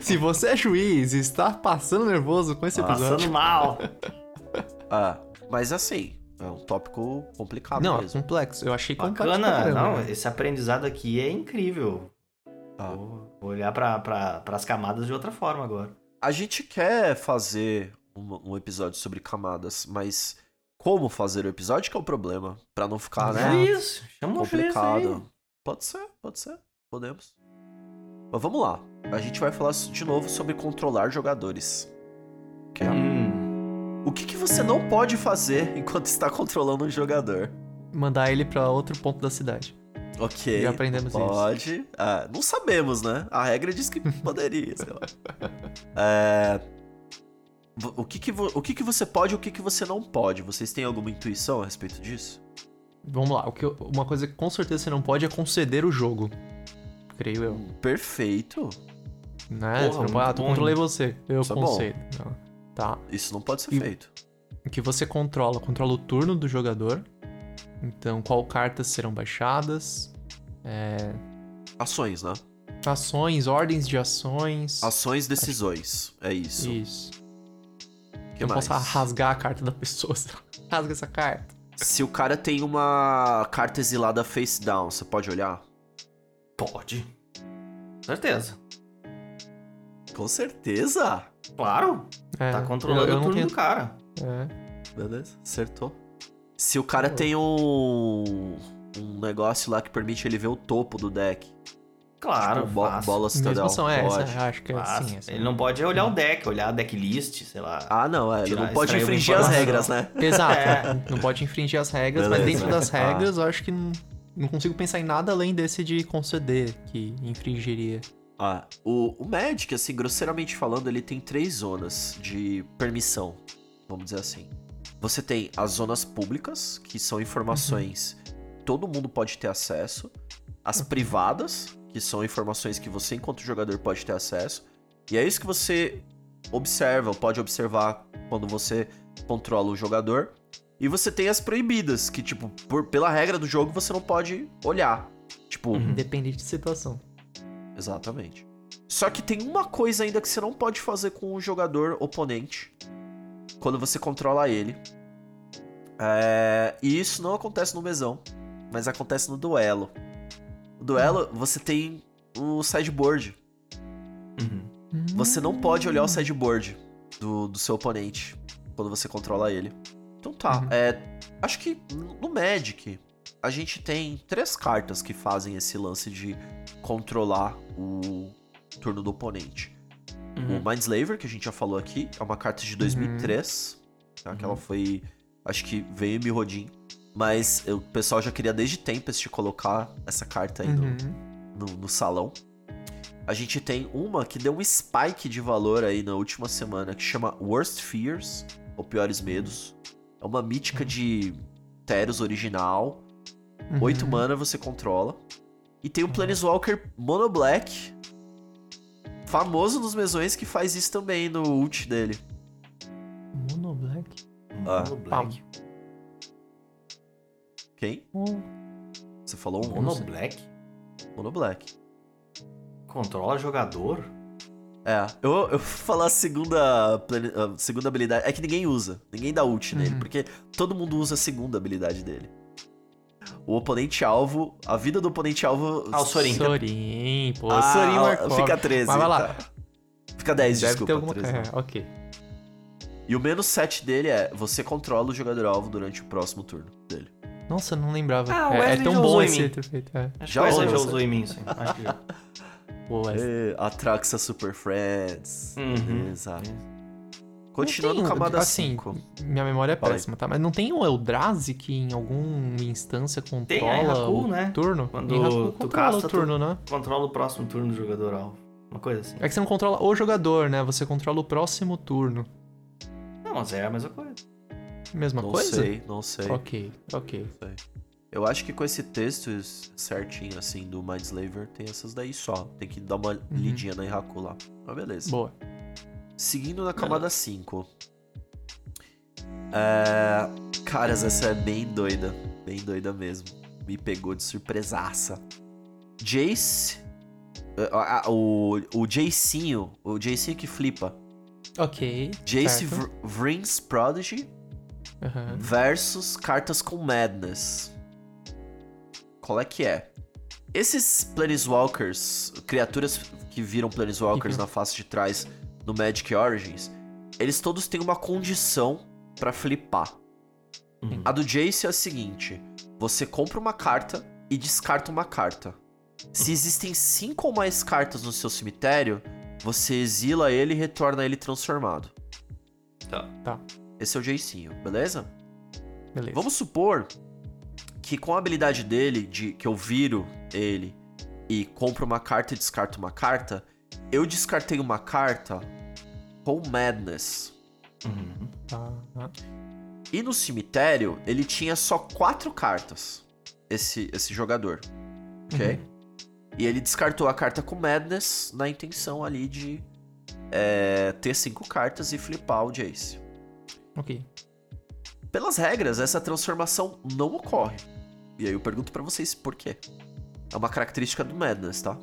Se você é juiz e está passando nervoso com esse episódio. Passando mal. Ah, mas assim, é um tópico complicado Não, é mesmo. complexo. Eu achei complexo. pra Bacana. caramba, Não, né? esse aprendizado aqui é incrível. Ah. Vou vou olhar pra, pras camadas de outra forma agora. A gente quer fazer um, um episódio sobre camadas, mas como fazer o episódio que é o problema? Pra não ficar, né? Isso, chama. Complicado. Pode ser, pode ser. Podemos. Mas vamos lá. A gente vai falar de novo sobre controlar jogadores. Que é- Hum, O que, que você não pode fazer enquanto está controlando um jogador? Mandar ele pra outro ponto da cidade. Ok. Já aprendemos isso. pode. Ah, não sabemos, né? A regra diz que poderia, sei lá. É, O, que, que, o que, que você pode e o que, que você não pode? Vocês têm alguma intuição a respeito disso? Vamos lá. O que eu- uma coisa que com certeza você não pode é conceder o jogo. Creio eu. Perfeito. Né? Porra, você não pode, ah, tu controlei você. Eu Isso é concedo. Não. Tá. Isso não pode ser E- feito. O que você controla? Controla o turno do jogador. Então, qual cartas serão baixadas. É, Ações, né? ações, ordens de ações. Ações, decisões. É isso. Isso. Que eu mais? posso rasgar a carta da pessoa. Rasga essa carta. Se o cara tem uma carta exilada face down, você pode olhar? pode. Certeza. Com certeza. Claro. É, Tá controlando eu, eu o turno tenho... do cara. É. Beleza, acertou. Se o cara tem um, um negócio lá que permite ele ver o topo do deck. Claro, tipo, bo bola citadel. Mesmo são é, essa, pode. eu acho que é assim. Essa. Ele não pode olhar o deck, olhar a decklist, sei lá. Ah, não, é. Ele Tirar- não pode extrair uma infringir as regras, né? Exato. É. Não pode infringir as regras, mas Beleza. dentro das Ah. regras eu acho que não, não consigo pensar em nada além desse de conceder que infringiria. Ah, o, o Magic, assim, grosseiramente falando, ele tem três zonas de permissão, vamos dizer assim. Você tem as zonas públicas, que são informações que todo mundo pode ter acesso. As privadas, que são informações que você, enquanto jogador, pode ter acesso. E é isso que você observa, ou pode observar quando você controla o jogador. E você tem as proibidas, que, tipo, por, pela regra do jogo, você não pode olhar. Tipo, Uhum. Depende de situação. Exatamente. Só que tem uma coisa ainda que você não pode fazer com o jogador oponente quando você controla ele. É, E isso não acontece no mesão, mas acontece no duelo. Duelo, você tem o sideboard. Uhum. Você não pode olhar o sideboard do, do seu oponente quando você controla ele. Então tá, Uhum. é, acho que no Magic a gente tem três cartas que fazem esse lance de controlar o turno do oponente. Uhum. O Mindslaver, que a gente já falou aqui, é uma carta de 2003, tá? que ela foi, acho que veio em Mirrodin, mas o pessoal já queria desde Tempest colocar essa carta aí no, Uhum. no, no salão. A gente tem uma que deu um spike de valor aí na última semana, que chama Worst Fears, ou Piores Medos. É uma mítica de Teros original. Uhum. 8 mana você controla. E tem o Planeswalker Mono Black. famoso nos mesões que faz isso também no ult dele. Mono Black. Ah. Mono Black. Quem? Você falou um Mono Black? Mono Black. Controla jogador? É, eu, eu vou falar a segunda, a segunda habilidade. É que ninguém usa. Ninguém dá ult nele, Uhum. porque todo mundo usa a segunda habilidade dele. O oponente alvo, a vida do oponente alvo. Ah, o Sorin. Sorin, pô. Ah, Sorin. Fica 13. Mas vai lá. tá. Fica 10, Deve desculpa. ter alguma... 13. É, ok. E o menos 7 dele é você controla o jogador alvo durante o próximo turno dele. Nossa, eu não lembrava. Ah, é, é tão bom usou em esse mim. efeito. É. Já Wesley já usou, usou em mim, sim. Acho que já. Wesley. É, Atraxa Super Friends. Uhum. Beleza. Continuando Não com a tem, camada assim, 5. Minha memória é Fala aí. péssima, tá? Mas não tem o Eldrazi que em alguma instância Tem a controla Haku, o né? turno? Quando Haku tu controla casta, o turno, né? Controla o próximo turno do jogador alvo. Uma coisa assim. É que você não controla o jogador, né? Você controla o próximo turno. Não, mas é a mesma coisa. Mesma Não coisa? sei, não sei. Ok, ok. sei. Eu acho que com esse texto certinho, assim, do Mindslaver, tem essas daí só. Tem que dar uma lidinha na Haku lá. Mas beleza. Boa. Seguindo na camada 5. É... Caras, essa é bem doida. Bem doida mesmo. Me pegou de surpresaça. Jace. ah, o, o Jacinho. O Jacinho que flipa. Ok. Jace certo. Vr- Vryn's Prodigy Aham. versus cartas com Madness. Qual é que é? Esses Planeswalkers, criaturas que viram Planeswalkers Uhum. na face de trás no Magic Origins, eles todos têm uma condição pra flipar. Uhum. A do Jace é a seguinte: você compra uma carta e descarta uma carta. Se existem cinco ou mais cartas no seu cemitério, você exila ele e retorna ele transformado. Tá. Tá. Esse é o Jacinho, beleza? Beleza. Vamos supor que com a habilidade dele, de que eu viro ele e compro uma carta e descarto uma carta, eu descartei uma carta com Madness. Uhum. Tá. E no cemitério, ele tinha só quatro cartas, esse, esse jogador, ok? Uhum. E ele descartou a carta com Madness na intenção ali de é, ter cinco cartas e flipar o Jace. Ok. Pelas regras, essa transformação não ocorre. E aí eu pergunto pra vocês por quê. É uma característica do Madness, tá?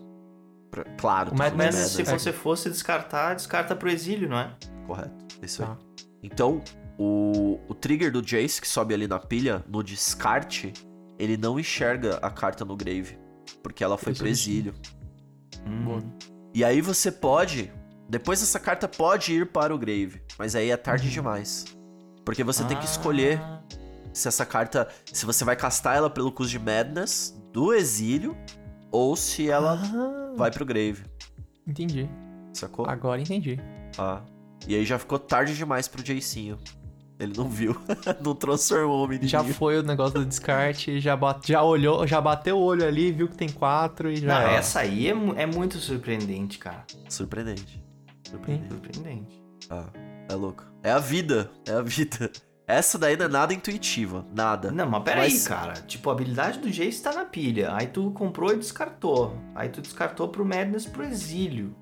Pra- claro, O tá Madness, se você fosse descartar, descarta pro exílio, não é? Correto. Isso Tá. aí. Então, o, o trigger do Jace, que sobe ali na pilha, no descarte, ele não enxerga a carta no grave. Porque ela foi pro exílio. Boa. E aí você pode. Depois essa carta pode ir para o grave. Mas aí é tarde Uhum. demais. Porque você tem que Ah. escolher se essa carta. Se você vai castar ela pelo custo de Madness do exílio. Ou se ela Ah, vai pro grave. Entendi. Sacou? Agora entendi. Ah. E aí já ficou tarde demais pro Jacinho. Ele não viu. não transformou o menino. Já foi o negócio do descarte, já, bate, já olhou, já bateu o olho ali, viu que tem quatro e já. Não, essa aí é, é muito surpreendente, cara. Surpreendente. Surpreendente. Surpreendente. Ah, é louco. É a vida. É a vida. Essa daí não é nada intuitiva. Nada. Não, mas peraí, Mas- cara. Tipo, a habilidade do Jace tá na pilha. Aí tu comprou e descartou. Aí tu descartou pro Madness pro exílio.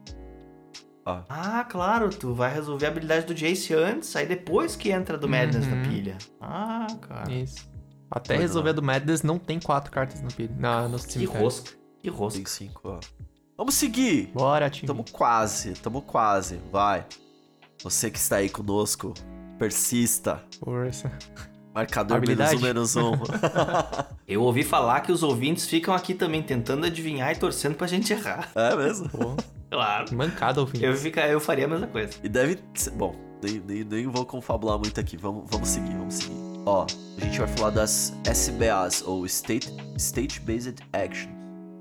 Ah. Ah, claro, tu vai resolver a habilidade do Jace antes, aí depois que entra do Madness Uhum. na pilha. Ah, cara. Isso. Até Doido, resolver a do Madness não tem quatro cartas no, pilha- na, no Que cemitério. rosca. Que rosca. Tem cinco, ó. Vamos seguir. Bora, time. Tamo quase, tamo quase. Vai. Você que está aí conosco, persista. Força. Marcador Habilidade? menos um, menos um. Eu ouvi falar que os ouvintes ficam aqui também tentando adivinhar e torcendo pra gente errar. é mesmo? Pô, Claro. mancada fim. Eu, fica, eu faria a mesma coisa. E deve ser. Bom, nem, nem, nem vou confabular muito aqui. Vamos, vamos seguir, vamos seguir. Ó, a gente vai falar das SBAs, ou State, State Based Action,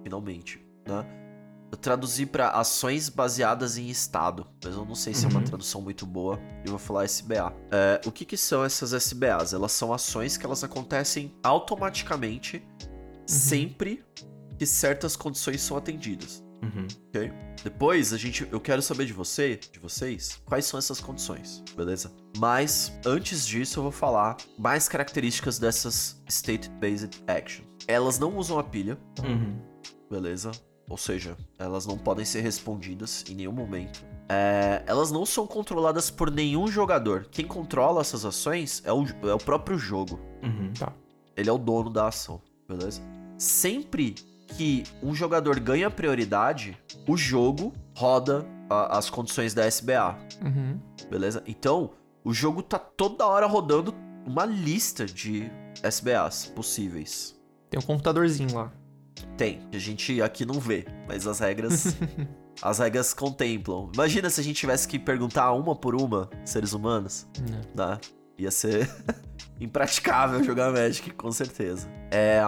finalmente, né? Eu traduzi pra ações baseadas em estado, mas eu não sei se é uma Uhum. tradução muito boa. Eu vou falar SBA. É, o que, que são essas SBAs? Elas são ações que elas acontecem automaticamente sempre que certas condições são atendidas. Uhum. Ok? Depois, a gente, eu quero saber de você, de vocês, quais são essas condições, beleza? Mas antes disso, eu vou falar mais características dessas state-based actions. Elas não usam a pilha, Uhum. beleza? Ou seja, elas não podem ser respondidas em nenhum momento. É, elas não são controladas por nenhum jogador. Quem controla essas ações é o, é o próprio jogo. Uhum. Ele é o dono da ação, beleza? Sempre que um jogador ganha prioridade, o jogo roda a- as condições da SBA, Uhum. beleza? Então, o jogo tá toda hora rodando uma lista de SBAs possíveis. Tem um computadorzinho lá. Tem, a gente aqui não vê, mas as regras. as regras contemplam. Imagina se a gente tivesse que perguntar uma por uma, seres humanos. Né? Né? Ia ser impraticável jogar Magic, com certeza. É.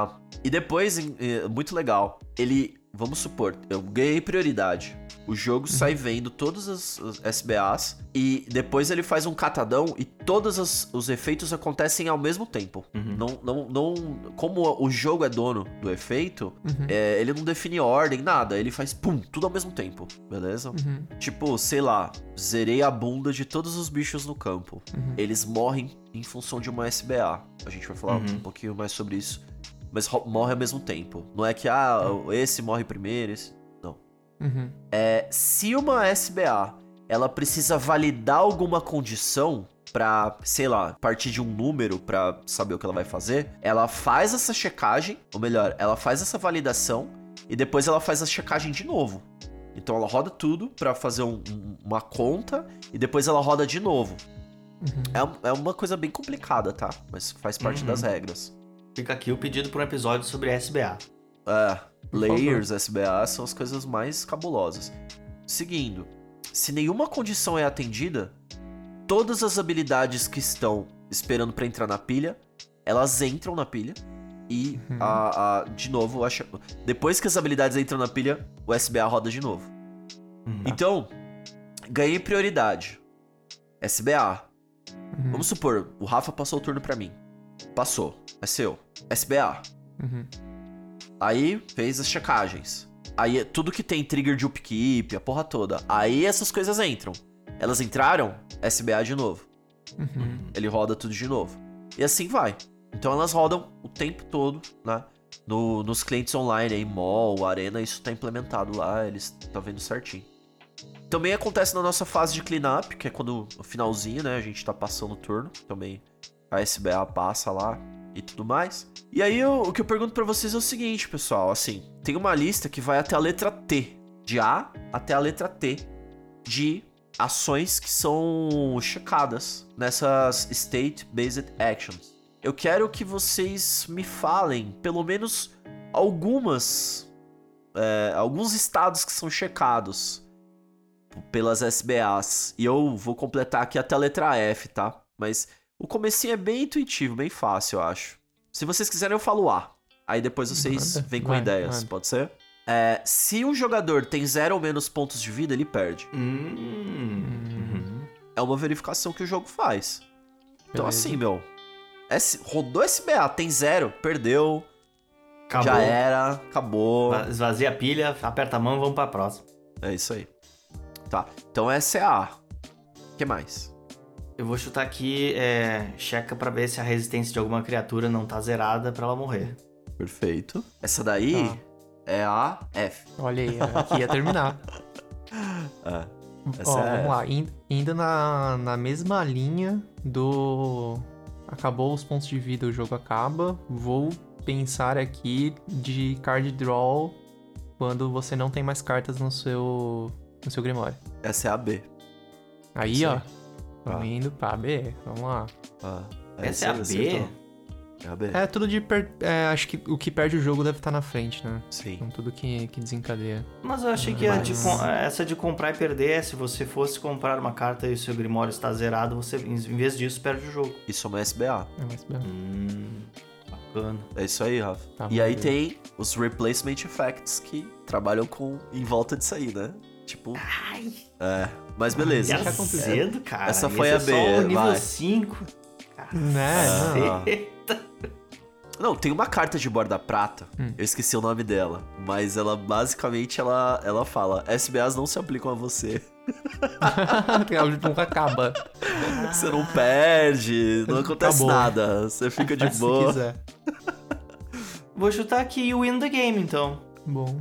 E depois, é, muito legal, ele. Vamos supor, eu ganhei prioridade. O jogo sai vendo todas as, as SBAs e depois ele faz um catadão e todos os efeitos acontecem ao mesmo tempo. Uhum. Não, não, não, como o jogo é dono do efeito, Uhum. é, ele não define ordem, nada. Ele faz pum, tudo ao mesmo tempo, beleza? Uhum. Tipo, sei lá, zerei a bunda de todos os bichos no campo. Uhum. Eles morrem em função de uma SBA. A gente vai falar Uhum. um pouquinho mais sobre isso. Mas morre ao mesmo tempo. Não é que, ah, esse morre primeiro, esse. Não. Uhum. É, se uma SBA ela precisa validar alguma condição pra, sei lá, partir de um número pra saber o que ela vai fazer, ela faz essa checagem, ou melhor, ela faz essa validação e depois ela faz a checagem de novo. Então ela roda tudo pra fazer um- um- uma conta e depois ela roda de novo. Uhum. É, é uma coisa bem complicada, tá? Mas faz parte Uhum. das regras. Fica aqui o pedido para um episódio sobre SBA. É, layers, SBA são as coisas mais cabulosas. Seguindo, se nenhuma condição é atendida, todas as habilidades que estão esperando pra entrar na pilha, elas entram na pilha. E, Uhum. a, a- de novo, acho, depois que as habilidades entram na pilha, o SBA roda de novo. Uhum. Então, ganhei prioridade. SBA. Uhum. Vamos supor, o Rafa passou o turno pra mim. Passou. É seu. SBA. Uhum. Aí fez as checagens. Aí tudo que tem trigger de upkeep, a porra toda. Aí essas coisas entram. Elas entraram, SBA de novo. Uhum. Ele roda tudo de novo. E assim vai. Então elas rodam o tempo todo, né? No- nos clientes online aí, mall, arena, isso tá implementado lá, eles tá vendo certinho. Também acontece na nossa fase de cleanup, que é quando o finalzinho, né? A gente tá passando o turno. Também a SBA passa lá e tudo mais. E aí eu- o que eu pergunto pra vocês é o seguinte, pessoal, assim, tem uma lista que vai até a letra T, de A até a letra T de ações que são checadas nessas state based actions. Eu quero que vocês me falem pelo menos algumas é, alguns estados que são checados pelas SBAs. E eu vou completar aqui até a letra F, tá? Mas o comecinho é bem intuitivo, bem fácil, eu acho. Se vocês quiserem, eu falo A. Aí depois vocês vêm com vai, ideias, manda. pode ser? É, se um jogador tem zero ou menos pontos de vida, ele perde. Hum. É uma verificação que o jogo faz. Então Beleza. assim, meu. S- rodou SBA, tem zero, perdeu, Acabou. já era, acabou. Esvazia a pilha, aperta a mão e vamos pra próxima. É isso aí. Tá, então essa é a A. O que mais? Eu vou chutar aqui, é, checa pra ver se a resistência de alguma criatura não tá zerada pra ela morrer. Perfeito. Essa daí Tá. é a F. Olha aí, aqui ia terminar. É. Essa Ó, é- vamos lá. In- Indo na, na mesma linha do. Acabou os pontos de vida, o jogo acaba. Vou pensar aqui de card draw quando você não tem mais cartas no seu, no seu Grimório. Essa é a B. Aí, Isso ó. Aí. Vamos Ah. indo pra B. Vamos lá. Ah, Essa é a você B? acertou. É a B. É, tudo de. per- é, acho que o que perde o jogo deve estar na frente, né? Sim. Então tudo que, que desencadeia. Mas eu achei que a de Mas- com- essa de comprar e perder, é se você fosse comprar uma carta e o seu Grimório está zerado, você, em vez disso, perde o jogo. Isso é uma SBA. É mais bem. Hum, bacana. É isso aí, Rafa. Tá e aí beleza. tem os replacement effects que trabalham com em volta disso aí, né? Tipo. Ai, É. Mas beleza. Já cedo, cara. Essa Esse foi é a B, só o nível vai. 5. Né? não. Não, tem uma carta de borda prata. Hum. Eu esqueci o nome dela. Mas ela basicamente ela, ela fala: SBAs não se aplicam a você. Ela nunca acaba. Você não perde, não acontece Acabou. nada. Você fica de Faz se boa. quiser. Vou chutar aqui o win the game, então. Bom.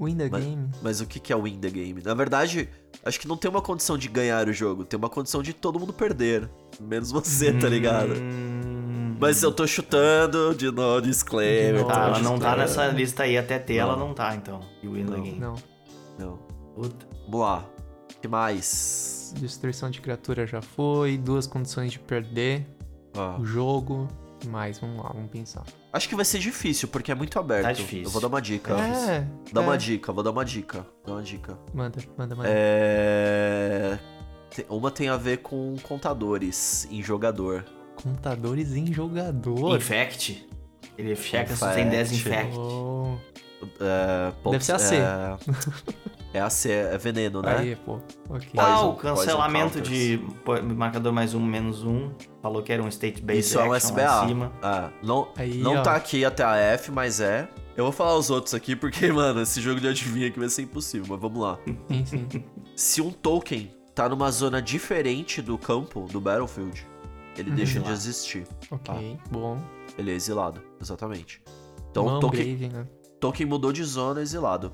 Win the Mas- game. Mas o que que é win the game? Na verdade, acho que não tem uma condição de ganhar o jogo, tem uma condição de todo mundo perder. Menos você, tá ligado? Hum, Mas eu tô chutando de novo, disclaimer. De novo. Tá, ela não tá nessa lista aí até ter, ela Não. não tá, então. E win the Não. game. Não. Não. Puta. Vamos lá. O que mais? Destruição de criatura já foi. Duas condições de perder. Ó, O jogo. Mais, vamos lá, vamos pensar. Acho que vai ser difícil, porque é muito aberto. Tá difícil. Eu vou dar uma dica. É. Dá é. uma dica, vou dar uma dica. Dá uma dica. Manda, manda, manda. É. Uma tem a ver com contadores em jogador. Contadores em jogador. Infect. Ele checa se tem 10 Infect. infect. Oh, É, Deve ser a C. É, é a C, é veneno, né? Aí, pô. Ok. Ah, o cancelamento de marcador mais um, menos um. Falou que era um state based Isso é um SBA. cima. É, não Aí, não ó. tá aqui até a F, mas é. Eu vou falar os outros aqui porque, mano, esse jogo de adivinha aqui vai ser impossível, mas vamos lá. Sim, sim. Se um token tá numa zona diferente do campo, do Battlefield, ele Uhum. deixa de existir. Ok, bom. Ele é exilado, exatamente. Então, Mão token, grave, né? token mudou de zona, exilado.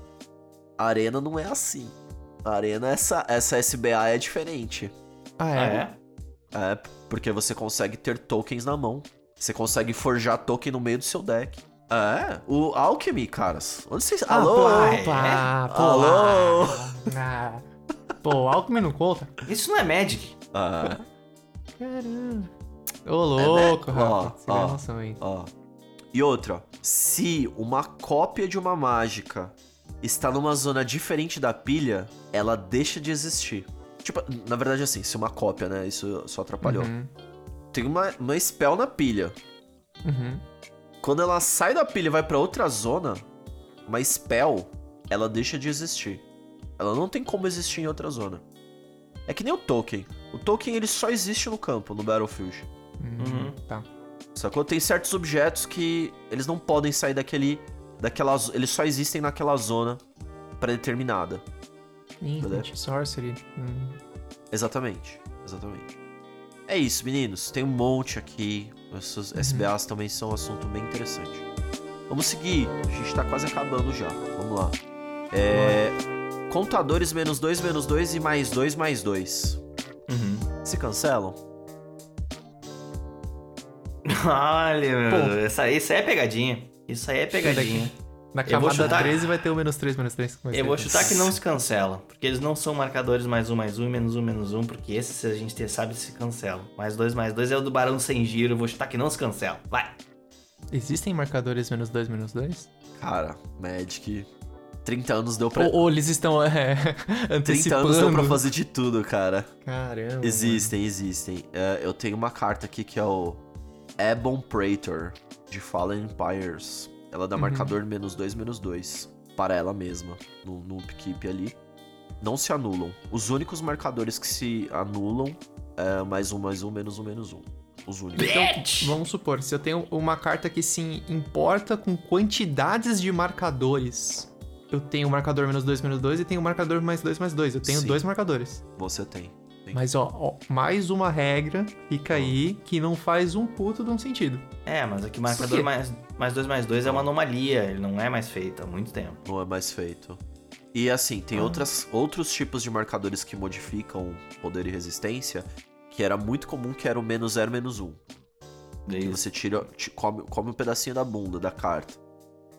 Arena não é assim. Arena, essa, essa SBA é diferente. Ah, Ah, é? é? É, porque você consegue ter tokens na mão. Você consegue forjar token no meio do seu deck. É, o Alchemy, caras. Onde vocês. Ah, Alô? pô, é? pá, pô, Alô? ah, Pô, Alckmin não conta? Isso não é Magic. Ah, Caramba. Ô, louco, É, né? Ó, rapaz. Ó. a noção aí. ó. E outra, se uma cópia de uma mágica está numa zona diferente da pilha, ela deixa de existir. Tipo, na verdade, assim, se uma cópia, né? Isso só atrapalhou. Uhum, Tem uma, uma spell na pilha. uhum. Quando ela sai da pilha e vai pra outra zona, uma spell, ela deixa de existir. Ela não tem como existir em outra zona. É que nem o token. O token ele só existe no campo, no Battlefield. Uhum. Tá. Sacou? Tem certos objetos que eles não podem sair daquele. Daquela. Eles só existem naquela zona pré-determinada. Infant, Sorcery. Hum. Exatamente. Exatamente. É isso, meninos. Tem um monte aqui. Essas SBAs também são um assunto bem interessante. Vamos seguir. A gente tá quase acabando já. Vamos lá. É. Contadores menos 2, menos 2 e mais 2, mais 2. Uhum. Se cancelam? Olha, meu Pô. Deus. Isso aí, isso aí é pegadinha. Isso aí é pegadinha. Na Eu vou camada chutar- 13 vai ter o menos 3, menos 3. Eu vou chutar que não se cancela. Porque eles não são marcadores mais um, mais um e menos um, menos um. Porque esses a gente sabe se cancelam. Mais dois, mais dois é o do Barão Sem Giro. Eu vou chutar que não se cancela. Vai. Existem marcadores menos 2, menos 2? Cara, Magic. 30 anos deu pra. Ou, ou eles estão é, 30 antecipando? anos deu pra fazer de tudo, cara. Caramba. Existem, existem. É, eu tenho uma carta aqui que é o Ebon Praetor, de Fallen Empires. Ela dá Uhum. marcador menos 2, menos 2. Para ela mesma, no, no upkeep ali. Não se anulam. Os únicos marcadores que se anulam é mais um, mais um, menos um, menos um. Os únicos. Bitch! Vamos supor, se eu tenho uma carta que se importa com quantidades de marcadores. Eu tenho o marcador menos 2, menos 2 e tenho o marcador mais 2, mais 2. Eu tenho Sim. dois marcadores. Você tem. Sim. Mas ó, ó, mais uma regra fica aí que não faz um puto de um sentido. É, mas aqui marcador mais, mais dois, mais dois é uma anomalia. Ele não é mais feito há muito tempo. Não é mais feito. E assim, tem Ah. outras, outros tipos de marcadores que modificam poder e resistência, que era muito comum, que era o menos 0, menos 1. Um. Que você tira, ti- come, come um pedacinho da bunda da carta.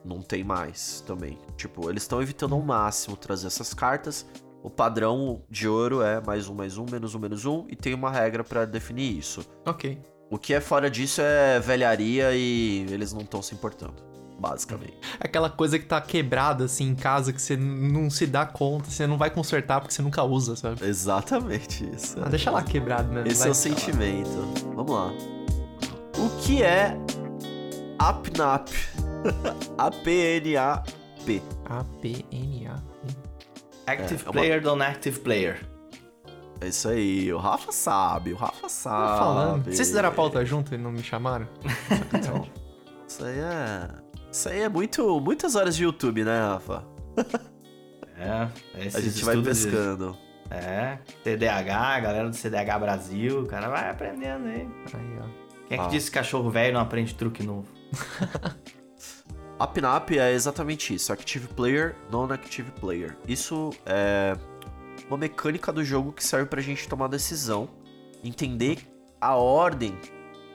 Não tem mais também. Tipo, eles estão evitando ao máximo trazer essas cartas. O padrão de ouro é mais um, mais um, menos um, menos um, e tem uma regra pra definir isso. Ok. O que é fora disso é velharia e eles não estão se importando, basicamente. Aquela coisa que tá quebrada assim em casa que você não se dá conta, você não vai consertar porque você nunca usa, sabe? Exatamente isso. Ah, deixa lá quebrado, né? Não Esse vai é o ficar lá. sentimento. Vamos lá. O que é APNAP? A-P-N-A-P. A-P-N-A. Active É, é uma- player, non-active player. É isso aí, o Rafa sabe, o Rafa Tô sabe. falando. Vocês fizeram a pauta junto e não me chamaram? Então, isso aí é. Isso aí é muito, muitas horas de YouTube, né, Rafa? É, A gente vai estudos de- pescando. É, CDH, galera do CDH Brasil, o cara vai aprendendo aí. Aí, ó. Quem é que Ah. disse que cachorro velho não aprende truque novo? a PNAP é exatamente isso: Active Player, Non-Active Player. Isso é uma mecânica do jogo que serve pra gente tomar decisão, entender a ordem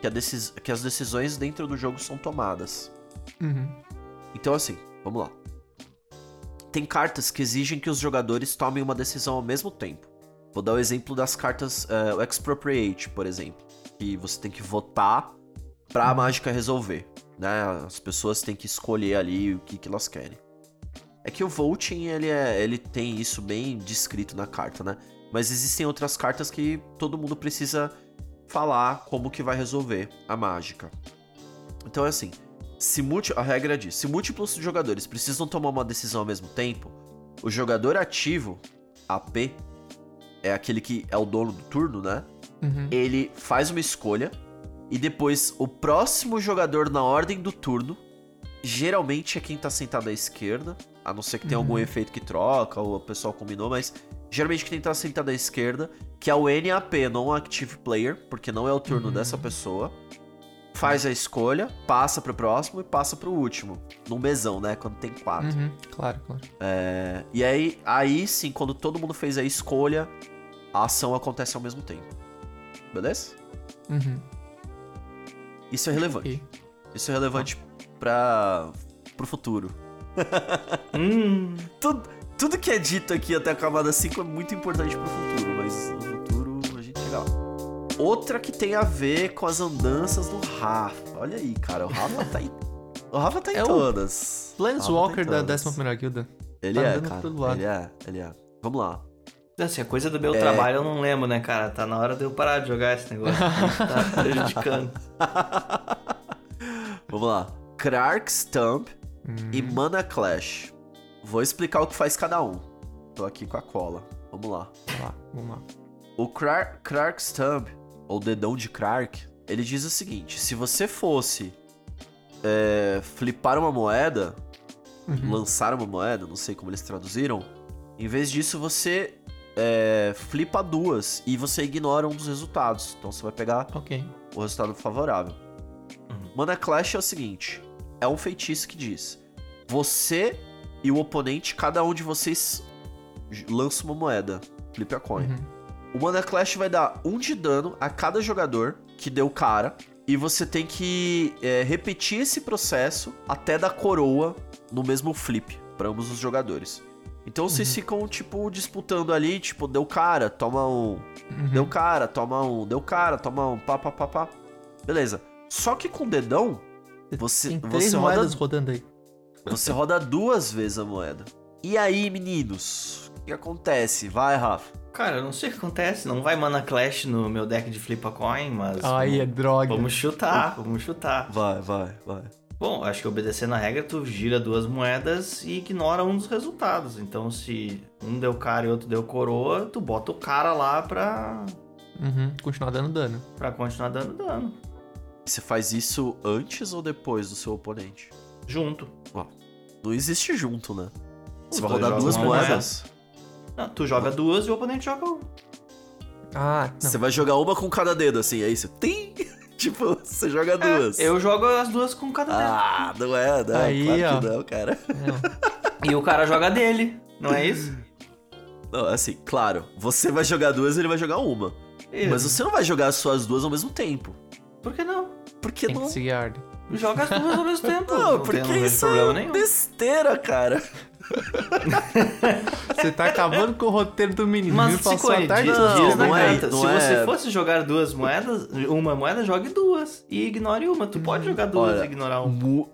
que, a decis que as decisões dentro do jogo são tomadas. Uhum. Então, assim, vamos lá. Tem cartas que exigem que os jogadores tomem uma decisão ao mesmo tempo. Vou dar o exemplo das cartas, eh, o Expropriate, por exemplo, que você tem que votar pra a mágica resolver, né? As pessoas têm que escolher ali o que, que elas querem. É que o voting, ele, é, ele tem isso bem descrito na carta, né? Mas existem outras cartas que todo mundo precisa falar como que vai resolver a mágica. Então é assim, se a regra diz, se múltiplos jogadores precisam tomar uma decisão ao mesmo tempo, o jogador ativo, AP, é aquele que é o dono do turno, né? Uhum. Ele faz uma escolha e depois o próximo jogador na ordem do turno, geralmente é quem tá sentado à esquerda, a não ser que tenha algum efeito que troca ou o pessoal combinou, mas geralmente quem tá sentado à esquerda, que é o NAP, não Active Player, porque não é o turno dessa pessoa, faz a escolha, passa pro próximo e passa pro último, num mesão, né, quando tem quatro. Uhum. Claro, claro. É, e aí, aí sim, quando todo mundo fez a escolha, a ação acontece ao mesmo tempo. Beleza? Uhum. Isso é relevante. Ok. Isso é relevante para pro futuro. Hum, Tudo, tudo que é dito aqui até a camada 5 é muito importante pro futuro, mas no futuro a gente chega lá. Outra que tem a ver com as andanças do Rafa. Olha aí, cara, o Rafa tá em. O Rafa tá em É o todas. Planeswalker Rafa tá da em todas. 11 Guilda. Ele tá é, cara. pra todo lado. Ele é, ele é. Vamos lá. assim, a coisa do meu É. trabalho eu não lembro, né, cara? Tá na hora de eu parar de jogar esse negócio. tá prejudicando. Vamos lá. Krark Stump Hum. e Mana Clash. Vou explicar o que faz cada um. Tô aqui com a cola. Vamos lá. Vamos lá, vamos lá. O Krar- Krark Stump, ou Dedão de Krark, ele diz o seguinte: se você fosse é, flipar uma moeda, Uhum. lançar uma moeda, não sei como eles traduziram, em vez disso você é, flipa duas e você ignora um dos resultados. Então você vai pegar Ok. o resultado favorável. Mana Clash é o seguinte: é um feitiço que diz: você e o oponente, cada um de vocês lança uma moeda, flip a coin. Uhum. O Mana Clash vai dar um de dano a cada jogador que deu cara. E você tem que é, repetir esse processo até dar coroa no mesmo flip para ambos os jogadores. Então vocês ficam, tipo, disputando ali, tipo, deu cara, toma um. Uhum. Deu cara, toma um. Deu cara, toma um. Pá, pá, pá, pá. Beleza. Só que com o dedão, você, Tem três você, moedas roda, rodando aí. você roda duas vezes a moeda. E aí, meninos? O que acontece? Vai, Rafa. Cara, eu não sei o que acontece. Não vai mana clash no meu deck de flip a coin, mas. Aí é vamos, droga. vamos chutar, vamos chutar. Vai, vai, vai. Bom, acho que obedecendo a regra, tu gira duas moedas e ignora um dos resultados. Então, se um deu cara e outro deu coroa, tu bota o cara lá pra, Uhum. Continuar dando dano. pra continuar dando dano. Você faz isso antes ou depois do seu oponente? Junto. Não existe junto, né? Você vai rodar duas uma moedas. Não, tu joga duas e o oponente joga um. Ah, não. Você vai jogar uma com cada dedo, assim, é isso? Tim! tipo, você joga duas. Eu jogo as duas com cada dedo. Ah, não é, não. Aí, claro que ó. não, cara. Não. E o cara joga dele, não é isso? Não, assim, claro, você vai jogar duas e ele vai jogar uma. Isso. Mas você não vai jogar as suas duas ao mesmo tempo. Por que não? Porque Tem não. que seguir a ordem. Joga as duas ao mesmo tempo. Não, tem- porque não vejo isso é nenhum. besteira, cara. Você tá acabando com o roteiro do menino. Mas se passou a tarde não, não é- não se é- você fosse jogar duas moedas, uma moeda, jogue duas. E ignore uma. Tu pode jogar duas Olha, e ignorar uma. Mu-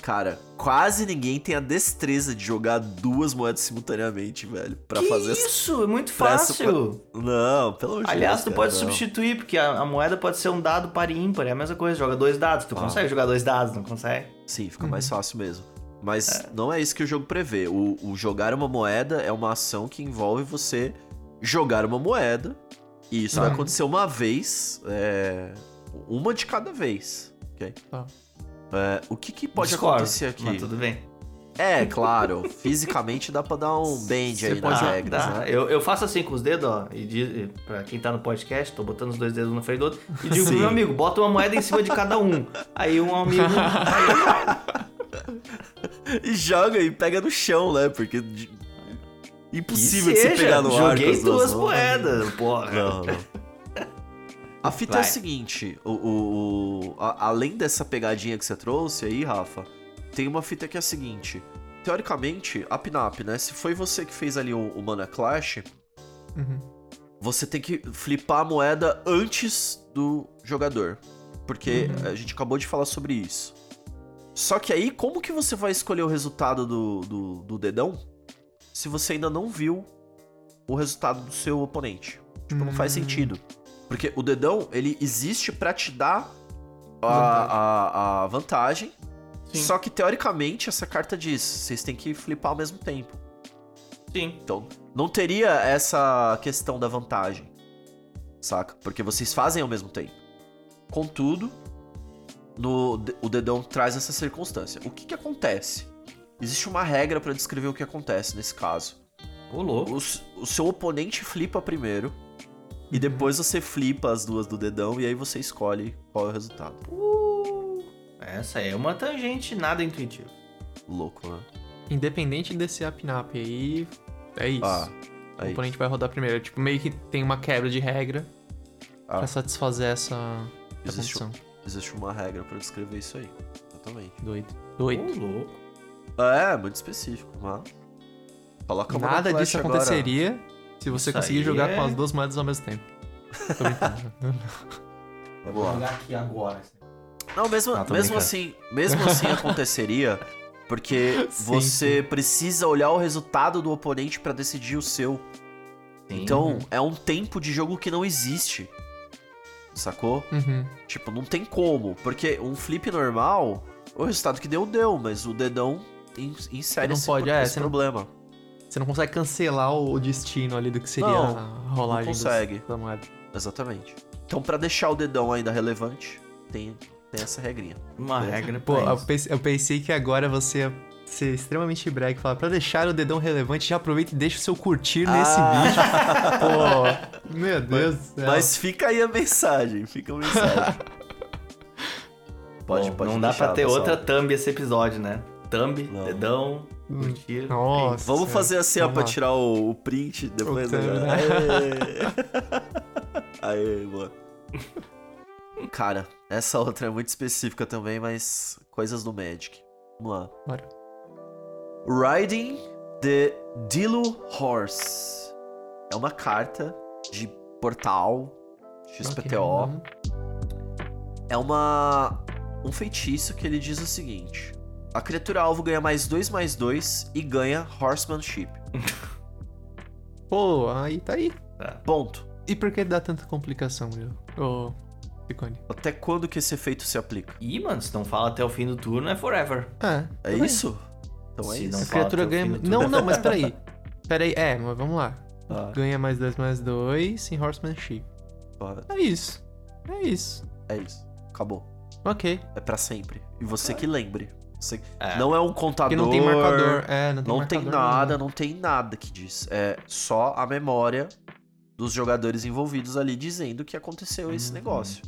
Cara, quase ninguém tem a destreza de jogar duas moedas simultaneamente, velho. Pra que fazer. isso? É muito pra essa- fácil. Não, pelo amor de Aliás, Deus, tu cara, pode não. substituir, porque a, a moeda pode ser um dado par e ímpar. É a mesma coisa, joga dois dados. Tu Ah. consegue jogar dois dados, não consegue? Sim, fica mais fácil mesmo. Mas não é isso que o jogo prevê. O, o jogar uma moeda é uma ação que envolve você jogar uma moeda. E isso vai Uhum. acontecer uma vez. é, uma de cada vez. Ok? Tá. É, o que, que pode Discordo, acontecer aqui? Mas tudo bem. É, claro. fisicamente dá pra dar um bend aí nas regras, Dá. né? Eu, eu faço assim com os dedos, ó. E diz, pra quem tá no podcast, tô botando os dois dedos na frente do outro. E digo pro meu amigo, bota uma moeda em cima de cada um. Aí um amigo. aí. e joga e pega no chão, né? Porque. Impossível Que de você pegar no ar. Joguei as duas moedas, porra. Não, não. A fita é Vai. a seguinte: o, o- o- a- além dessa pegadinha que você trouxe aí, Rafa, tem uma fita que é a seguinte. Teoricamente, a Pinap, né? Se foi você que fez ali o, o Mana Clash, Uhum. você tem que flipar a moeda antes do jogador. Porque a gente acabou de falar sobre isso. Só que aí, como que você vai escolher o resultado do, do, do dedão se você ainda não viu o resultado do seu oponente? Tipo, não faz Hum. sentido. Porque o dedão, ele existe pra te dar a, a, a vantagem. Sim. Só que, teoricamente, essa carta diz, vocês têm que flipar ao mesmo tempo. Sim. Então, não teria essa questão da vantagem. Saca? Porque vocês fazem ao mesmo tempo. Contudo, no, o dedão traz essa circunstância. O que, que acontece? Existe uma regra pra descrever o que acontece nesse caso. Louco. O, o seu oponente flipa primeiro. E depois você flipa as duas do dedão e aí você escolhe qual é o resultado. Essa é uma tangente nada intuitiva. Louco, né? Independente desse up-up aí, é isso. Ah, o aí. oponente vai rodar primeiro. Tipo, meio que tem uma quebra de regra Ah. pra satisfazer essa, essa Existe, condição. Existe uma regra pra descrever isso aí. Exatamente. Doido. Doido. louco. É, muito específico, mas. Coloca uma Nada disso agora. aconteceria se você Isso conseguir jogar é- com as duas moedas ao mesmo tempo. Tô brincando. Vamos lá. aqui agora. Não, mesmo, Ah, mesmo assim, mesmo assim aconteceria, porque Sim, você precisa olhar o resultado do oponente pra decidir o seu. Então, é um tempo de jogo que não existe. Sacou? Uhum. Tipo, não tem como, porque um flip normal, o resultado que deu deu, mas o dedão in- insere Não esse, pode, é, esse você não- problema. Você não consegue cancelar o destino ali do que seria Não, a rolagem não dos- consegue. da moeda. Exatamente. Então, pra deixar o dedão ainda relevante, tem, tem essa regrinha. Uma regra Pô, eu pensei, eu pensei que agora você ia ser extremamente brega e falar pra deixar o dedão relevante, já aproveita e deixa o seu curtir nesse Ah. vídeo. Pô, meu Deus do céu. Mas fica aí a mensagem, fica a mensagem. pode, Bom, pode Não dá pra ter pessoal. outra thumb esse episódio, né? Thumb, Não. dedão, Hum. curtir. Nossa. Vamos fazer assim, ó, pra tirar o, o print depois. O né? né? Aê boa. Cara, essa outra é muito específica também, mas coisas do Magic. Vamos lá. Bora. Riding the Dilu Horse. É uma carta de portal XPTO. É uma um feitiço que ele diz o seguinte: a criatura alvo ganha mais 2 mais 2 e ganha Horsemanship. Pô, aí tá aí. Ponto. E por que dá tanta complicação, meu? Ô, Picone. Até quando que esse efeito se aplica? Ih, mano, se não fala até o fim do turno, é forever. É, É isso? Então é Se isso. não A criatura ganha. Não, não, mas peraí. Peraí, é, mas vamos lá. Ah, Ganha mais dois mais dois em Horsemanship. correto. É isso. É isso. É isso. Acabou. Ok. É pra sempre. E você que lembre. Você... É. Não é um contador. Porque não tem marcador. É, não tem Não marcador tem nada, não tem nada que diz. É só a memória dos jogadores envolvidos ali dizendo que aconteceu esse Uhum. negócio.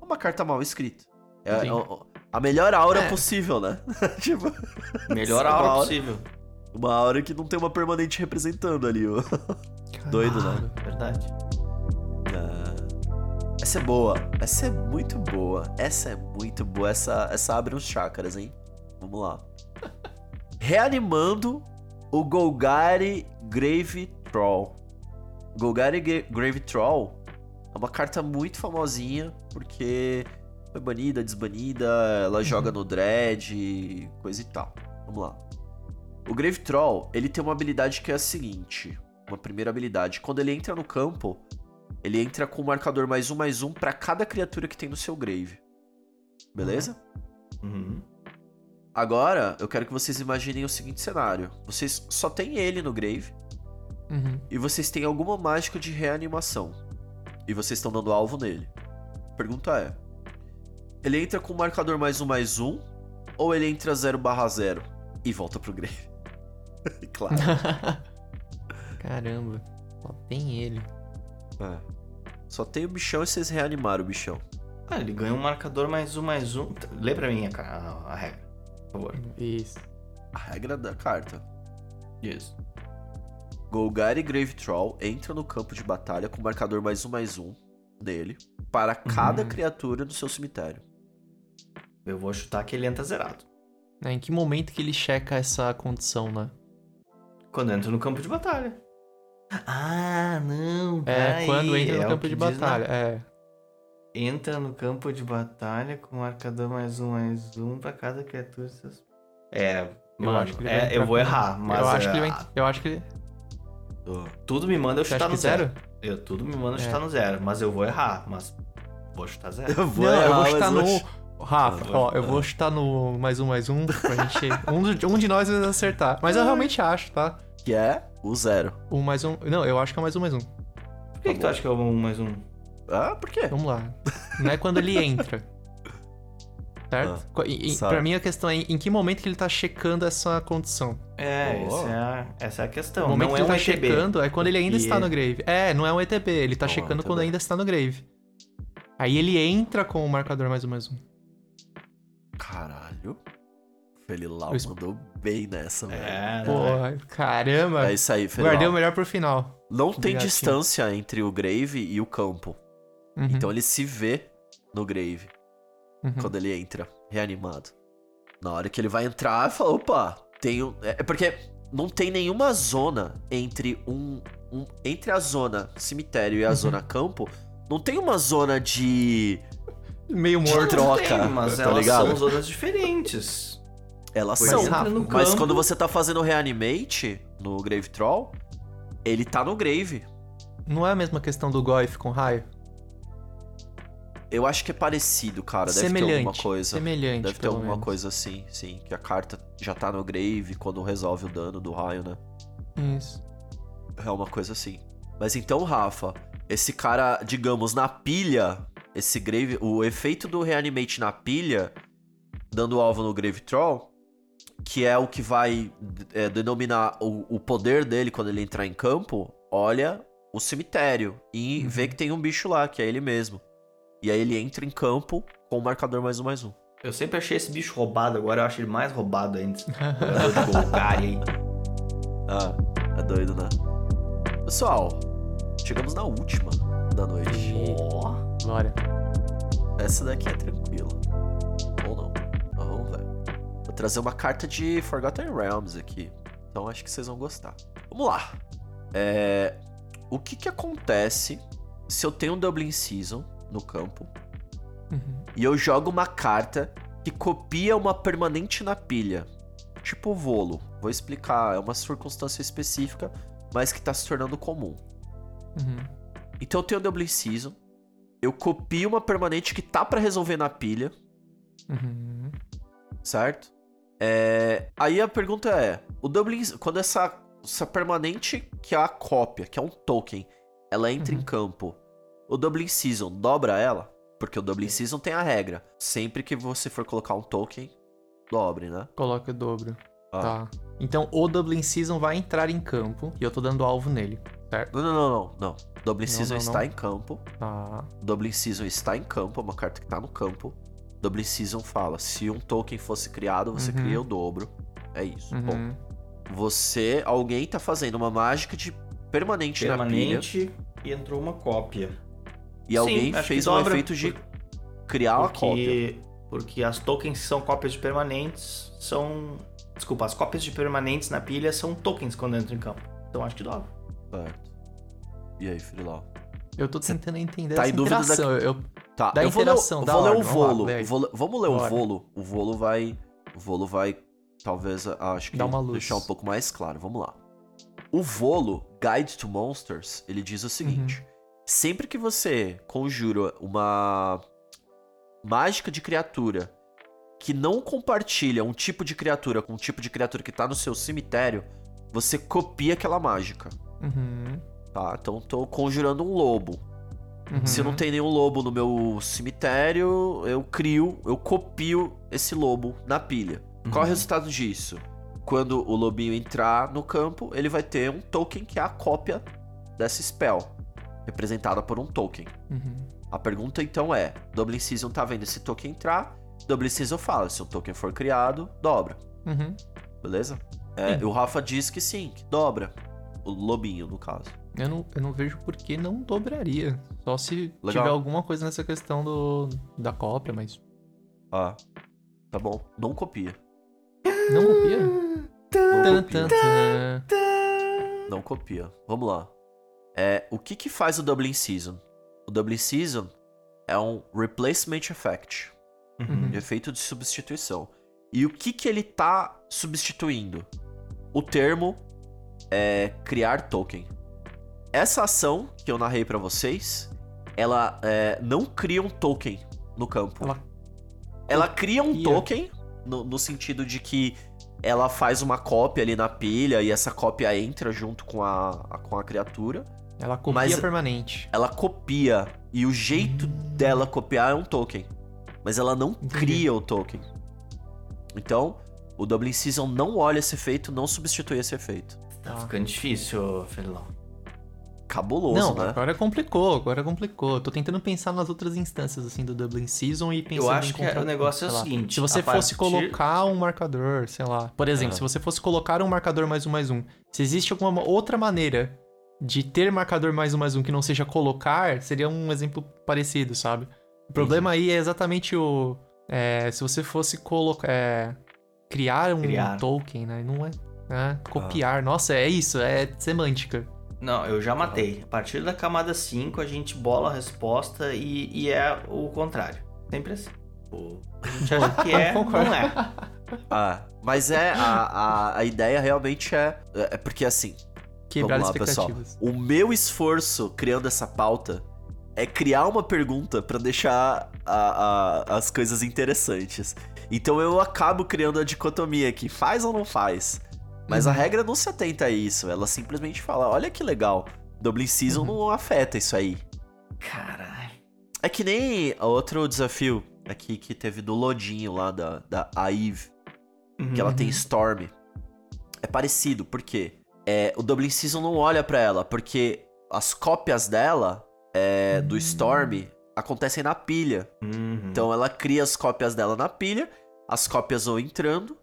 É uma carta mal escrita. É, é a melhor aura É. possível, né? tipo, Melhor Essa a hora hora- possível. uma aura que não tem uma permanente representando ali. ó. Doido, né? Verdade. Ah, Essa é boa. Essa é muito boa. Essa é muito boa. Essa, essa abre uns chakras, hein? Vamos lá. Reanimando o Golgari Grave Troll. Golgari Gra- Grave Troll é uma carta muito famosinha porque foi banida, desbanida, ela joga no Dread, coisa e tal. Vamos lá. O Grave Troll, ele tem uma habilidade que é a seguinte. Uma primeira habilidade. Quando ele entra no campo, ele entra com um marcador mais um, mais um pra cada criatura que tem no seu Grave. Beleza? Uhum. Agora, eu quero que vocês imaginem o seguinte cenário. Vocês só tem ele no Grave Uhum. e vocês têm alguma mágica de reanimação. E vocês estão dando alvo nele. A pergunta é: ele entra com um marcador mais um, mais um, ou ele entra 0 barra 0 e volta pro Grave? claro. Caramba. Só tem ele. É. Só tem o bichão e vocês reanimaram o bichão. Ah, ele ganha um marcador mais um, mais um. Lê pra mim a, a- a regra. por favor. Isso. A regra da carta. Isso. Golgari Grave Troll entra no campo de batalha com marcador mais um mais um dele para cada Uhum. criatura do seu cemitério. Eu vou chutar que ele entra zerado. Né, Em que momento que ele checa essa condição, né? Quando entra no campo de batalha. Ah, não. É, peraí, quando entra no é campo de na- batalha. É. Entra no campo de batalha com marcador mais um, mais um pra cada criatura. seus- É, Eu mano, acho que ele é, eu vou errar, mas eu acho é, que ele vai. Eu acho que ele. tudo me manda eu Você chutar no zero. zero? Eu, tudo me manda eu É. chutar no zero, mas eu vou errar, mas vou chutar zero. Eu vou Não, eu errar, vou mas chutar vou no. ch- Rafa, ó, eu vou chutar no mais um, mais um, pra gente. Um, de- um de nós vai acertar. Mas eu realmente acho, tá? Que é o zero. Um mais um. Não, eu acho que é mais um, mais um. Por que, que tu acha que é um mais um? Ah, por quê? Vamos lá. Não é quando ele entra. Certo? Ah, E- e, pra mim a questão é em que momento que ele tá checando essa condição. É, Oh. essa, é a, essa é a questão. o momento não que é ele um tá ETB. checando é quando ele ainda E está é- no grave. É, não é um ETB, ele tá Não é um checando quando ainda está no grave. Aí ele entra com o marcador mais um mais um. Caralho. Felilau Eu mandou bem nessa, velho. É, Pô, né? caramba. É isso aí, Felilau. Guardei o melhor pro final. Não tem Obrigado, distância entre o Grave e o campo. Uhum, Então ele se vê no Grave uhum. quando ele entra, reanimado. Na hora que ele vai entrar, fala, opa, tem um... É é porque não tem nenhuma zona entre um... um- entre a zona cemitério e a Uhum. zona campo, não tem uma zona de... Meio morto. troca, Tem, mas tá elas ligado? são zonas diferentes. Elas Pois são. no Mas campo. quando você tá fazendo reanimate no Grave Troll, ele tá no Grave. Não é a mesma questão do Goif com raio? Eu acho que é parecido, cara. Deve ter Semelhante. alguma coisa. Semelhante, Deve ter alguma menos. coisa assim, sim. Que a carta já tá no Grave quando resolve o dano do raio, né? Isso. É uma coisa assim. Mas então, Rafa, esse cara, digamos, na pilha, esse Grave. O efeito do reanimate na pilha, dando alvo no Grave Troll, que é o que vai é, denominar o, o poder dele quando ele entrar em campo, olha o cemitério e Uhum. vê que tem um bicho lá, que é ele mesmo. E aí ele entra em campo com o marcador mais um mais um. Eu sempre achei esse bicho roubado, agora eu acho ele mais roubado ainda. Jogador de Golgari aí. Ah, é doido, né? Pessoal, chegamos na última da noite. Ó. Essa daqui é tranquila. Ou não. Mas vamos ver. Vou trazer uma carta de Forgotten Realms aqui. Então acho que vocês vão gostar. Vamos lá. É, O que que acontece se eu tenho um Dublin Season no campo Uhum. e eu jogo uma carta que copia uma permanente na pilha? Tipo Volo. Vou explicar. É uma circunstância específica, mas que tá se tornando comum. Uhum. Então eu tenho o Dublin Season. Eu copio uma permanente que tá pra resolver na pilha, Uhum. certo? É, Aí a pergunta é: o Dublin, quando essa, essa permanente que é a cópia, que é um token, ela entra Uhum. em campo, o Dublin Season dobra ela? Porque o Dublin Season tem a regra: sempre que você for colocar um token, dobre, né? Coloca dobro. Ah. Tá. Então o Dublin Season vai entrar em campo e eu tô dando alvo nele. Certo? Não, não, não, não. não. Dublin Não, Season não, está não. em campo. Tá. Dublin Season está em campo, é uma carta que tá no campo. Dublin Season fala: se um token fosse criado, você Uhum. cria o dobro. É isso. Bom, Uhum. você, alguém tá fazendo uma mágica de permanente, na pilha. Permanente e entrou uma cópia. E Sim, alguém fez um efeito de por- criar uma cópia. Porque, porque as tokens que são cópias de permanentes são. Desculpa, as cópias de permanentes na pilha são tokens quando entram em campo. Então acho que dobra. E aí, Frilau? Eu tô tentando entender tá essa em dúvida da- interação. Eu, Tá, Da eu vou ler, o- interação, eu vou ler o vamos lá, volo. ler- vamos ler o volo. O volo vai. O volo vai. Talvez, ah, acho que deixar um pouco mais claro. Vamos lá. O volo, Guide to Monsters, ele diz o seguinte: Uhum. sempre que você conjura uma mágica de criatura que não compartilha um tipo de criatura com um tipo de criatura que tá no seu cemitério, você copia aquela mágica. Uhum. Tá? Então tô conjurando um lobo. Uhum. Se não tem nenhum lobo no meu cemitério, eu crio, eu copio esse lobo na pilha. Qual é o resultado disso? Quando o lobinho entrar no campo, ele vai ter um token que é a cópia dessa spell, representada por um token. Uhum. A pergunta então é: Dublin Season tá vendo esse token entrar, Double Season fala, se o token for criado, dobra, Uhum. beleza? É, o Rafa diz que sim, que dobra. O lobinho, no caso. Eu não, eu não vejo por que não dobraria. Só se Legal. tiver alguma coisa nessa questão do, da cópia, mas. Ah, tá bom. Não copia. Não copia? Não copia. Não copia. Vamos lá. É, o que que faz o Doubling Season? O Doubling Season é um Replacement Effect. Uhum. efeito de substituição. E o que que ele tá substituindo? O termo é criar token. Essa ação que eu narrei pra vocês, ela é, não cria um token no campo. Ela- Ela cria um token no, no sentido de que ela faz uma cópia ali na pilha e essa cópia entra junto com a, a- com a criatura. Ela copia Mas- permanente. Ela copia e o jeito dela copiar é um token. Mas ela não Entendi. cria o token. Então, o Dublin Season não olha esse efeito, não substitui esse efeito. Tá ficando difícil, Felilão. Cabuloso, não, né? agora complicou, agora complicou. Tô tentando pensar nas outras instâncias, assim, do Dublin Season e pensando acho em que contra- o negócio é o sei lá. seguinte, Se você fosse partir- colocar um marcador, sei lá. Por exemplo, Ah. se você fosse colocar um marcador mais um mais um, se existe alguma outra maneira de ter marcador mais um mais um que não seja colocar, seria um exemplo parecido, sabe? O problema aí é exatamente o. é, se você fosse colocar. é, criar um Criar. token, né? Não é. É, copiar. Nossa, é isso, é semântica. Não, eu já matei. A partir da camada 5, a gente bola a resposta e, e é o contrário. Sempre assim. O- A gente acha que é, não é. Ah, mas é, a, a, a ideia realmente é. É porque assim, Quebrar vamos lá, pessoal. O meu esforço criando essa pauta é criar uma pergunta pra deixar a- a- as coisas interessantes. Então eu acabo criando a dicotomia aqui, faz ou não faz? Mas a Uhum. regra não se atenta a isso, ela simplesmente fala, olha que legal, Dublin Season Uhum. não afeta isso aí. Caralho. É que nem outro desafio aqui que teve do Lodinho lá da, da Aive, que ela tem Storm. É parecido, por quê? É, o Dublin Season não olha pra ela, porque as cópias dela, é, do Storm, acontecem na pilha. Uhum. Então ela cria as cópias dela na pilha, as cópias vão entrando.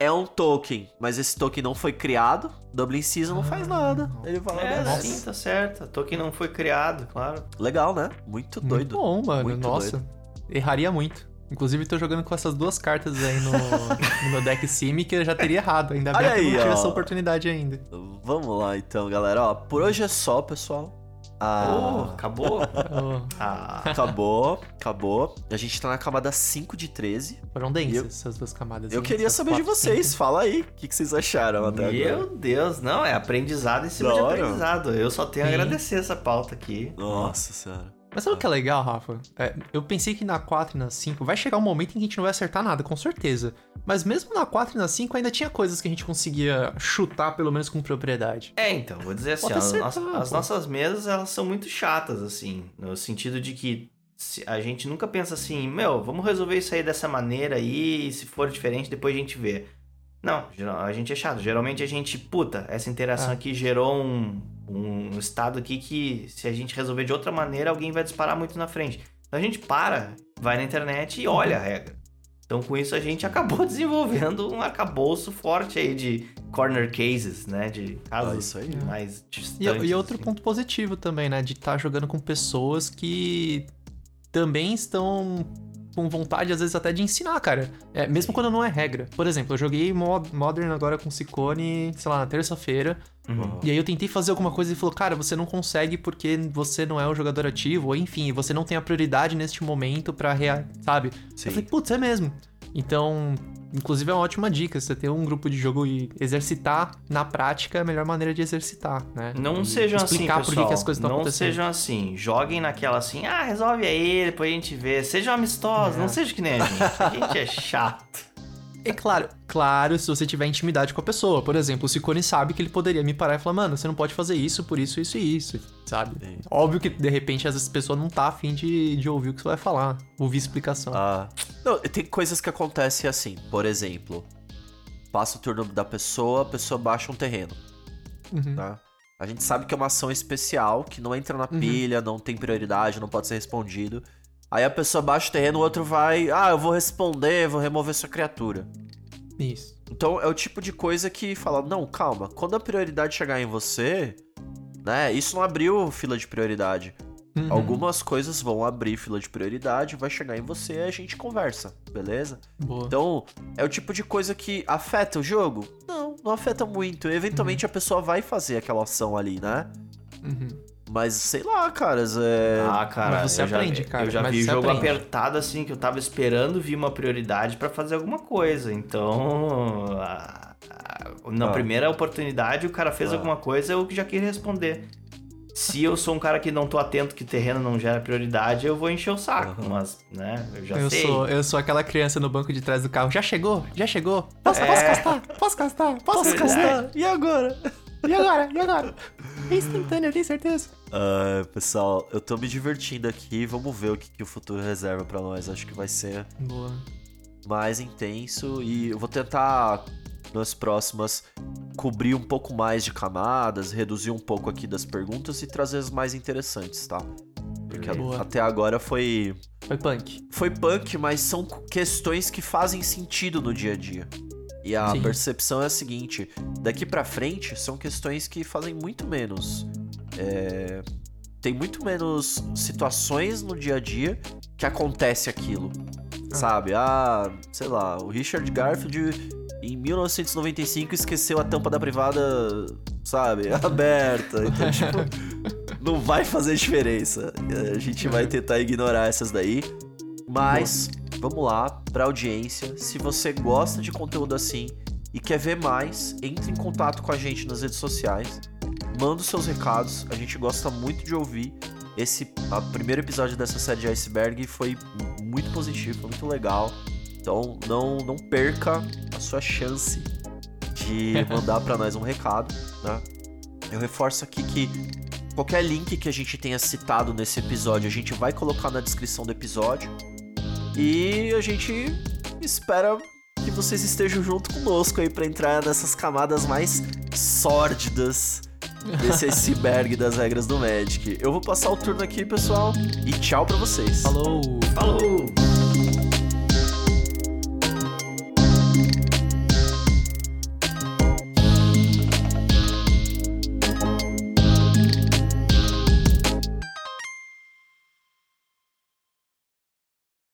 É um token, mas esse token não foi criado. Dublin Season não faz nada. Ele fala, É, beleza. sim, tá certo. Token não foi criado, claro. Legal, né? Muito doido. Muito bom, mano. Muito Nossa. Erraria muito. Inclusive, tô jogando com essas duas cartas aí no, no meu deck Sim que eu já teria errado. Ainda bem Olha que eu não tive ó. essa oportunidade ainda. Vamos lá então, galera. Ó, por hoje é só, pessoal. Oh, Ah, acabou? Oh, Ah, acabou, acabou. A gente tá na camada 5 de 13. foram densas eu- essas duas camadas. Eu queria saber de vocês. cinco. Fala aí. O que, que vocês acharam até agora? meu Deus. Não, é aprendizado em cima Da de hora. aprendizado. Eu só tenho a Sim. agradecer essa pauta aqui. Nossa senhora. Mas sabe o que é legal, Rafa? É, eu pensei que na 4 e na 5 vai chegar um momento em que a gente não vai acertar nada, com certeza. Mas mesmo na 4 e na 5 ainda tinha coisas que a gente conseguia chutar, pelo menos com propriedade. É, então, vou dizer assim, as, acertar, nossas- as pô. nossas mesas, elas são muito chatas, assim, no sentido de que a gente nunca pensa assim, meu, vamos resolver isso aí dessa maneira aí, e se for diferente, depois a gente vê. Não, a gente é chato. Geralmente a gente, puta, essa interação Ah. aqui gerou um, um estado aqui que se a gente resolver de outra maneira, alguém vai disparar muito na frente. Então a gente para, vai na internet e olha a regra. Então com isso a gente acabou desenvolvendo um arcabouço forte aí de corner cases, né? De casos Ah, isso aí. mais distantes. E, e outro assim. ponto positivo também, né? De estar jogando com pessoas que também estão com vontade, às vezes, até de ensinar, cara. É, mesmo quando não é regra. Por exemplo, eu joguei Mod- Modern agora com Ciccone, sei lá, na terça-feira. Uhum. E aí eu tentei fazer alguma coisa e ele falou, cara, você não consegue porque você não é um jogador ativo, ou enfim, você não tem a prioridade neste momento pra rea... sabe? Sim. Eu falei, putz, é mesmo. Então, inclusive é uma ótima dica, você ter um grupo de jogo e exercitar na prática é a melhor maneira de exercitar, né? Não E sejam assim, explicar pessoal. por que, que as coisas estão não acontecendo. sejam assim. Joguem naquela assim, ah, resolve aí, depois a gente vê. Sejam amistosos, É. não seja que nem a gente. A gente é chato. É claro, claro, se você tiver intimidade com a pessoa. Por exemplo, o Ciccone sabe que ele poderia me parar e falar, mano, você não pode fazer isso, por isso, isso e isso, sabe? Sim. Óbvio que, de repente, às vezes a pessoa não tá afim de, de ouvir o que você vai falar, ouvir explicação. Ah, não, tem coisas que acontecem assim. Por exemplo, passa o turno da pessoa, a pessoa baixa um terreno, Uhum. tá? A gente sabe que é uma ação especial, que não entra na Uhum. pilha, não tem prioridade, não pode ser respondido. Aí a pessoa baixa o terreno, o outro vai, ah, eu vou responder, vou remover sua criatura. Isso. Então é o tipo de coisa que fala, não, calma, quando a prioridade chegar em você, né? Isso não abriu fila de prioridade. Uhum. Algumas coisas vão abrir fila de prioridade, vai chegar em você e a gente conversa, beleza? Boa. Então, é o tipo de coisa que afeta o jogo? Não, não afeta muito. Eventualmente a pessoa vai fazer aquela ação ali, né? Uhum. Mas sei lá, caras, é. Ah, cara, Mas você eu já, aprende, cara, Eu já mas vi jogo aprende. apertado assim, que eu tava esperando vir uma prioridade pra fazer alguma coisa. Então, a- a- na Ah. primeira oportunidade, o cara fez Ah. alguma coisa, eu já queria responder. Se eu sou um cara que não tô atento que terreno não gera prioridade, eu vou encher o saco. Mas, né, eu já Eu sei. sou, eu sou aquela criança no banco de trás do carro. Já chegou? Já chegou? Posso, posso É. castar? Posso castar? Posso, Posso castar? castar? E agora? E agora? E agora? É instantâneo, eu tenho certeza. Ah, pessoal, eu tô me divertindo aqui. Vamos ver o que, que o futuro reserva pra nós. Acho que vai ser Boa. mais intenso e eu vou tentar nas próximas cobrir um pouco mais de camadas, reduzir um pouco aqui das perguntas e trazer as mais interessantes, tá? Porque Boa. até agora foi Foi punk. foi punk, mas são questões que fazem sentido no dia a dia. E a Sim. percepção é a seguinte: daqui pra frente são questões que fazem muito menos. É, tem muito menos situações no dia a dia que acontece aquilo. Sabe? Ah, sei lá, o Richard Garfield em 1995 esqueceu a tampa da privada, sabe? Aberta. Então, tipo, não vai fazer diferença. A gente vai tentar ignorar essas daí. Mas, vamos lá, pra audiência. Se você gosta de conteúdo assim e quer ver mais, entre em contato com a gente nas redes sociais. Manda os seus recados, a gente gosta muito de ouvir. Esse a primeiro episódio dessa série de Iceberg foi muito positivo, foi muito legal. Então não, não perca a sua chance de mandar pra nós um recado, né? Eu reforço aqui que qualquer link que a gente tenha citado nesse episódio, a gente vai colocar na descrição do episódio. E a gente espera que vocês estejam junto conosco aí pra entrar nessas camadas mais sórdidas desse iceberg das regras do Magic. Eu vou passar o turno aqui, pessoal, e tchau pra vocês. Falou. Falou!